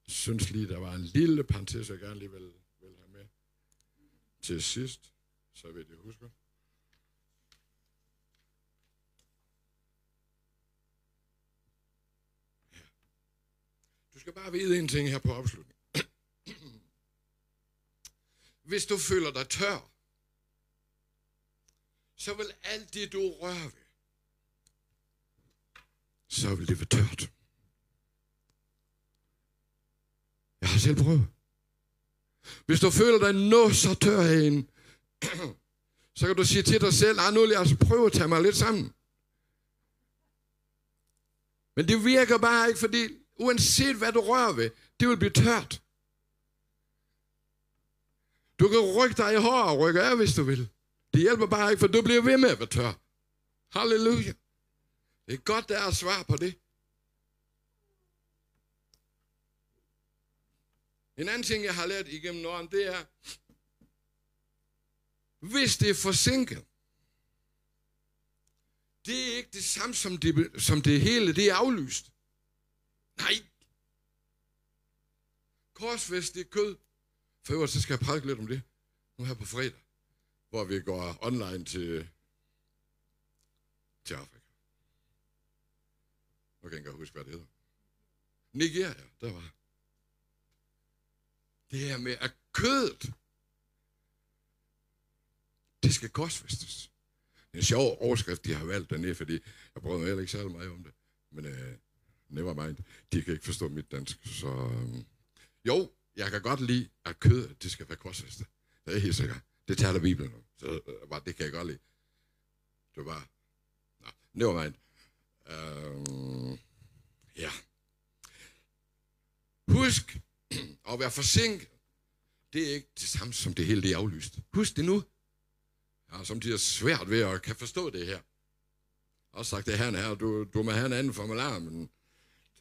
Jeg synes lige, der var en lille parentes, jeg gerne lige vil, til sidst, så vil jeg huske. skal bare vide en ting her på afslutning. (clears throat) Hvis du føler dig tør, så vil alt det, du rører ved, så vil det være tørt. Jeg har selv prøvet. Hvis du føler dig nå så tør herinde, (clears throat) så kan du sige til dig selv, ah, nu vil jeg altså prøve at tage mig lidt sammen. Men det virker bare ikke, fordi uanset hvad du rører ved, det vil blive tørt. Du kan rykke dig i hår og rykke af, hvis du vil. Det hjælper bare ikke, for du bliver ved med at være tør. Halleluja. Det er godt, der er svar på det. En anden ting, jeg har lært igennem åren, det er, hvis det er forsinket, det er ikke det samme som det, som det hele, det er aflyst. Nej. Korsfest, det er kød. For øvrigt, så skal jeg prædike lidt om det. Nu her på fredag, hvor vi går online til, til Afrika. Nu kan jeg ikke huske, hvad det hedder. Nigeria, der var. Det her med, at kødet, det skal korsfæstes. Det er en sjov overskrift, de har valgt dernede, fordi jeg prøvede heller ikke særlig meget om det. Men uh, never mind. De kan ikke forstå mit dansk. Så øhm. jo, jeg kan godt lide, at kød, det skal være korsfæstet. Det er helt sikkert. Det taler Bibelen om. Så uh, det kan jeg godt lide. Det var. Nå, never mind. Uh, ja. Husk at være forsinket. Det er ikke det samme som det hele det er aflyst. Husk det nu. Jeg har samtidig svært ved at kan forstå det her. Jeg har også sagt det her, her du, du må have en anden formular, men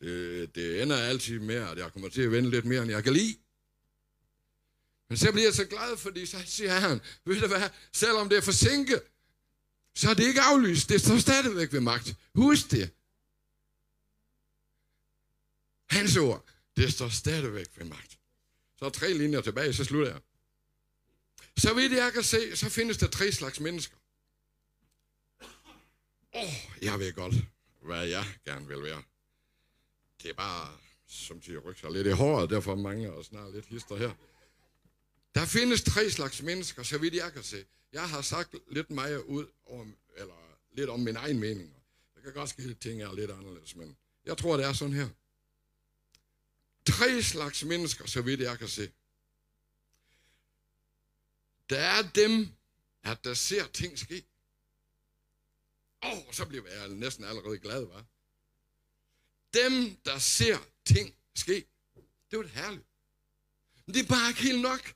det, det ender altid med, at jeg kommer til at vende lidt mere, end jeg kan lide. Men så bliver jeg så glad, fordi så siger han, ved du hvad, selvom det er forsinket, så er det ikke aflyst. Det står stadigvæk ved magt. Husk det. Hans ord, det står stadigvæk ved magt. Så er tre linjer tilbage, så slutter jeg. Så vidt jeg kan se, så findes der tre slags mennesker. Åh, oh, jeg ved godt, hvad jeg gerne vil være. Det er bare, som de rykker sig lidt i håret, derfor mange og snart lidt hister her. Der findes tre slags mennesker, så vidt jeg kan se. Jeg har sagt lidt meget ud om, eller lidt om min egen mening. Jeg kan godt ske, at ting er lidt anderledes, men jeg tror, det er sådan her. Tre slags mennesker, så vidt jeg kan se. Der er dem, at der ser ting ske. Åh, oh, så bliver jeg næsten allerede glad, var. Dem, der ser ting ske. Det var det herligt. Men det er bare ikke helt nok.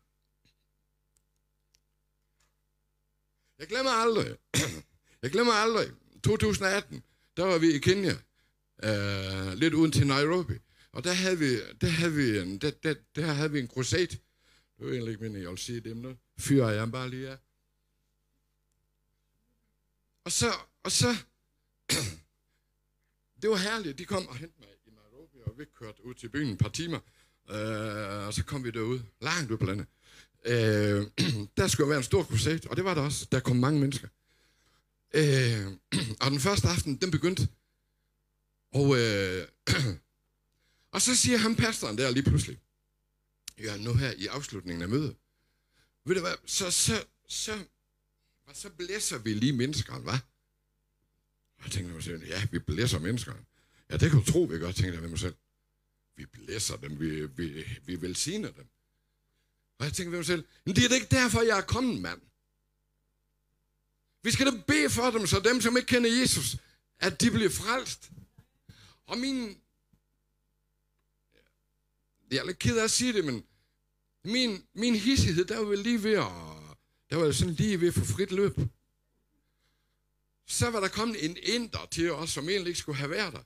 Jeg glemmer aldrig. (clears throat) Jeg glemmer aldrig. 2018, der var vi i Kenya. Øh, lidt uden til Nairobi. Og der havde vi, der havde vi en, der, der, der havde vi en crusade. Det var egentlig ikke meningen, jeg ville sige det, men fyrer jeg bare lige af. Og så, og så, (clears throat) det var herligt. De kom og hentede mig i Nairobi, og vi kørte ud til byen et par timer. Øh, og så kom vi derud, langt ud på landet. Øh, (clears throat) der skulle være en stor crusade, og det var der også. Der kom mange mennesker. Øh, (clears throat) og den første aften, den begyndte. Og, øh, og så siger han pastoren der lige pludselig, ja, nu her i afslutningen af mødet, ved du hvad, så, så, så, så blæser vi lige menneskerne, hvad? Og jeg tænkte mig selv, ja, vi blæser menneskerne. Ja, det kan du tro, vi godt, tænkte jeg ved mig selv. Vi blæser dem, vi, vi, vi velsigner dem. Og jeg tænkte ved mig selv, men det er da ikke derfor, jeg er kommet, mand. Vi skal da bede for dem, så dem, som ikke kender Jesus, at de bliver frelst. Og min... Jeg er lidt ked af at sige det, men min, min hissighed, der var lige ved at, der var sådan lige ved at få frit løb. Så var der kommet en inder til os, som egentlig ikke skulle have været der.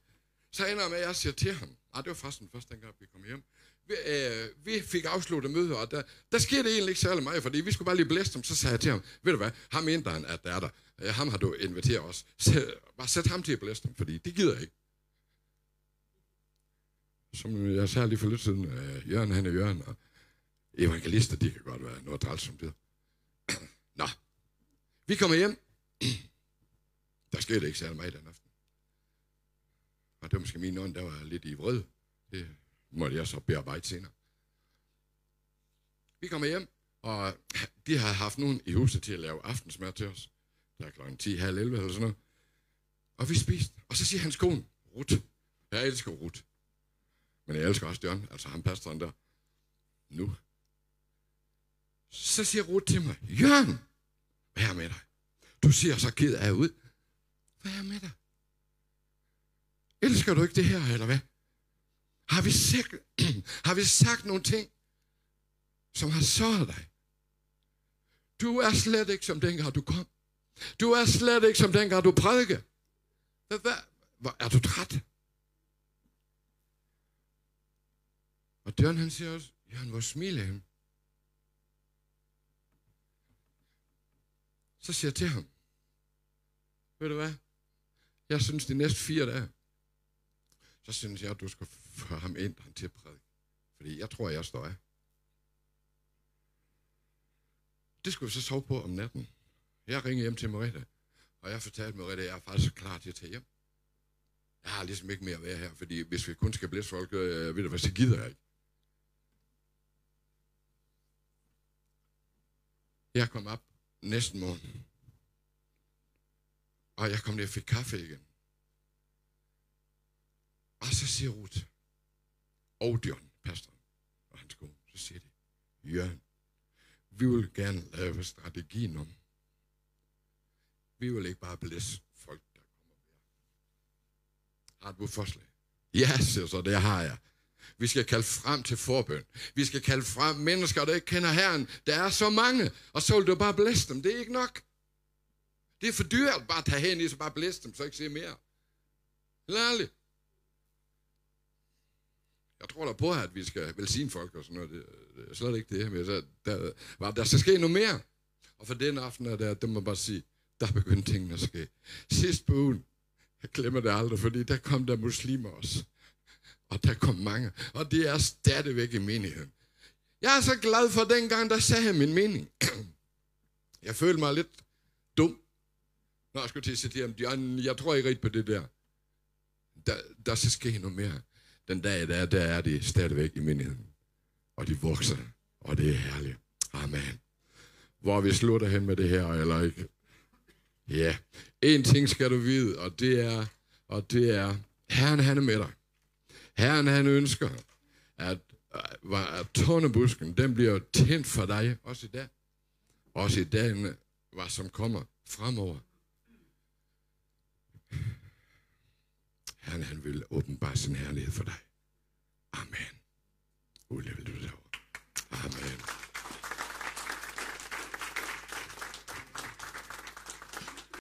Så ender med, at jeg siger til ham, ah, det var faktisk den første gang, vi kom hjem. Vi, øh, vi fik afsluttet mødet, og der, der skete det egentlig ikke særlig meget, fordi vi skulle bare lige blæste dem. Så sagde jeg til ham, ved du hvad, ham inderen, at der er der. Øh, ham har du inviteret os. Så, bare sæt ham til at blæste dem, fordi det gider jeg ikke. Som jeg sagde lige for lidt siden, øh, Jørgen han er Jørgen, og evangelister, de kan godt være noget træls som det. Nå, vi kommer hjem. Der skete ikke særlig meget den aften. Og det var måske min ånd, der var lidt i vred. Det måtte jeg så bearbejde senere. Vi kommer hjem, og de havde haft nogen i huset til at lave aftensmad til os. Der er klokken 10, halv 11 eller sådan noget. Og vi spiste. Og så siger hans kone, Rut. Jeg elsker Rut. Men jeg elsker også John, altså ham pastoren der. Nu. Så siger Ruth til mig, Jørgen, hvad er med dig? Du ser så ked af ud. Hvad er med dig? Elsker du ikke det her, eller hvad? Har vi, sagt, (clears throat) har vi sagt nogle ting, som har såret dig? Du er slet ikke som dengang du kom. Du er slet ikke som dengang du prædikede. Hvad, hvad, hvad, er du træt? Og Døren han siger også, Jørgen, hvor smiler han? Så siger jeg til ham, ved du hvad? Jeg synes, de næste fire dage, så synes jeg, at du skal få ham ind til at prædike. Fordi jeg tror, jeg står af. Det skulle vi så sove på om natten. Jeg ringede hjem til Merete, og jeg fortalte Merete, at jeg er faktisk klar til at tage hjem. Jeg har ligesom ikke mere at være her, fordi hvis vi kun skal blæse folk, øh, ved du hvad, så gider jeg ikke. Jeg kom op næsten morgen. Og jeg kom ned og fik kaffe igen. Og så siger Ruth, og Dion, pastoren, og hans kone, så siger de, Jørgen, vi vil gerne lave strategien om. Vi vil ikke bare blæse folk, der kommer med. Har du et forslag? Ja, siger så, det har jeg. Vi skal kalde frem til forbøn. Vi skal kalde frem mennesker, der ikke kender Herren. Der er så mange, og så vil du bare blæse dem. Det er ikke nok. Det er for dyrt bare at tage hen i, så bare blæse dem, så ikke se mere. Lærligt. Jeg tror da på, at vi skal velsigne folk og sådan noget. Det, det er slet ikke det. Men så, der, der, der skal ske noget mere. Og for den aften er der, det må bare sige, der begyndte tingene at ske. Sidst på ugen, jeg glemmer det aldrig, fordi der kom der muslimer også. Og der kom mange. Og det er stadigvæk i menigheden. Jeg er så glad for dengang, der sagde jeg min mening. (clears throat) Jeg følte mig lidt dum. Når jeg skulle til at sige til ham, jeg, jeg tror ikke rigtigt på det der. Der, der skal ske noget mere. Den dag, der, der er de stadigvæk i menigheden. Og de vokser. Og det er herligt. Amen. Hvor vi slutter hen med det her, eller ikke? Ja. En ting skal du vide, og det er, og det er, Herren han er med dig. Herren han ønsker, at, øh, at tornebusken, den bliver tændt for dig, også i dag. Også i dag, øh, hvad som kommer fremover. Herren han vil åbenbare sin herlighed for dig. Amen. Ole, vil du derovre? Amen.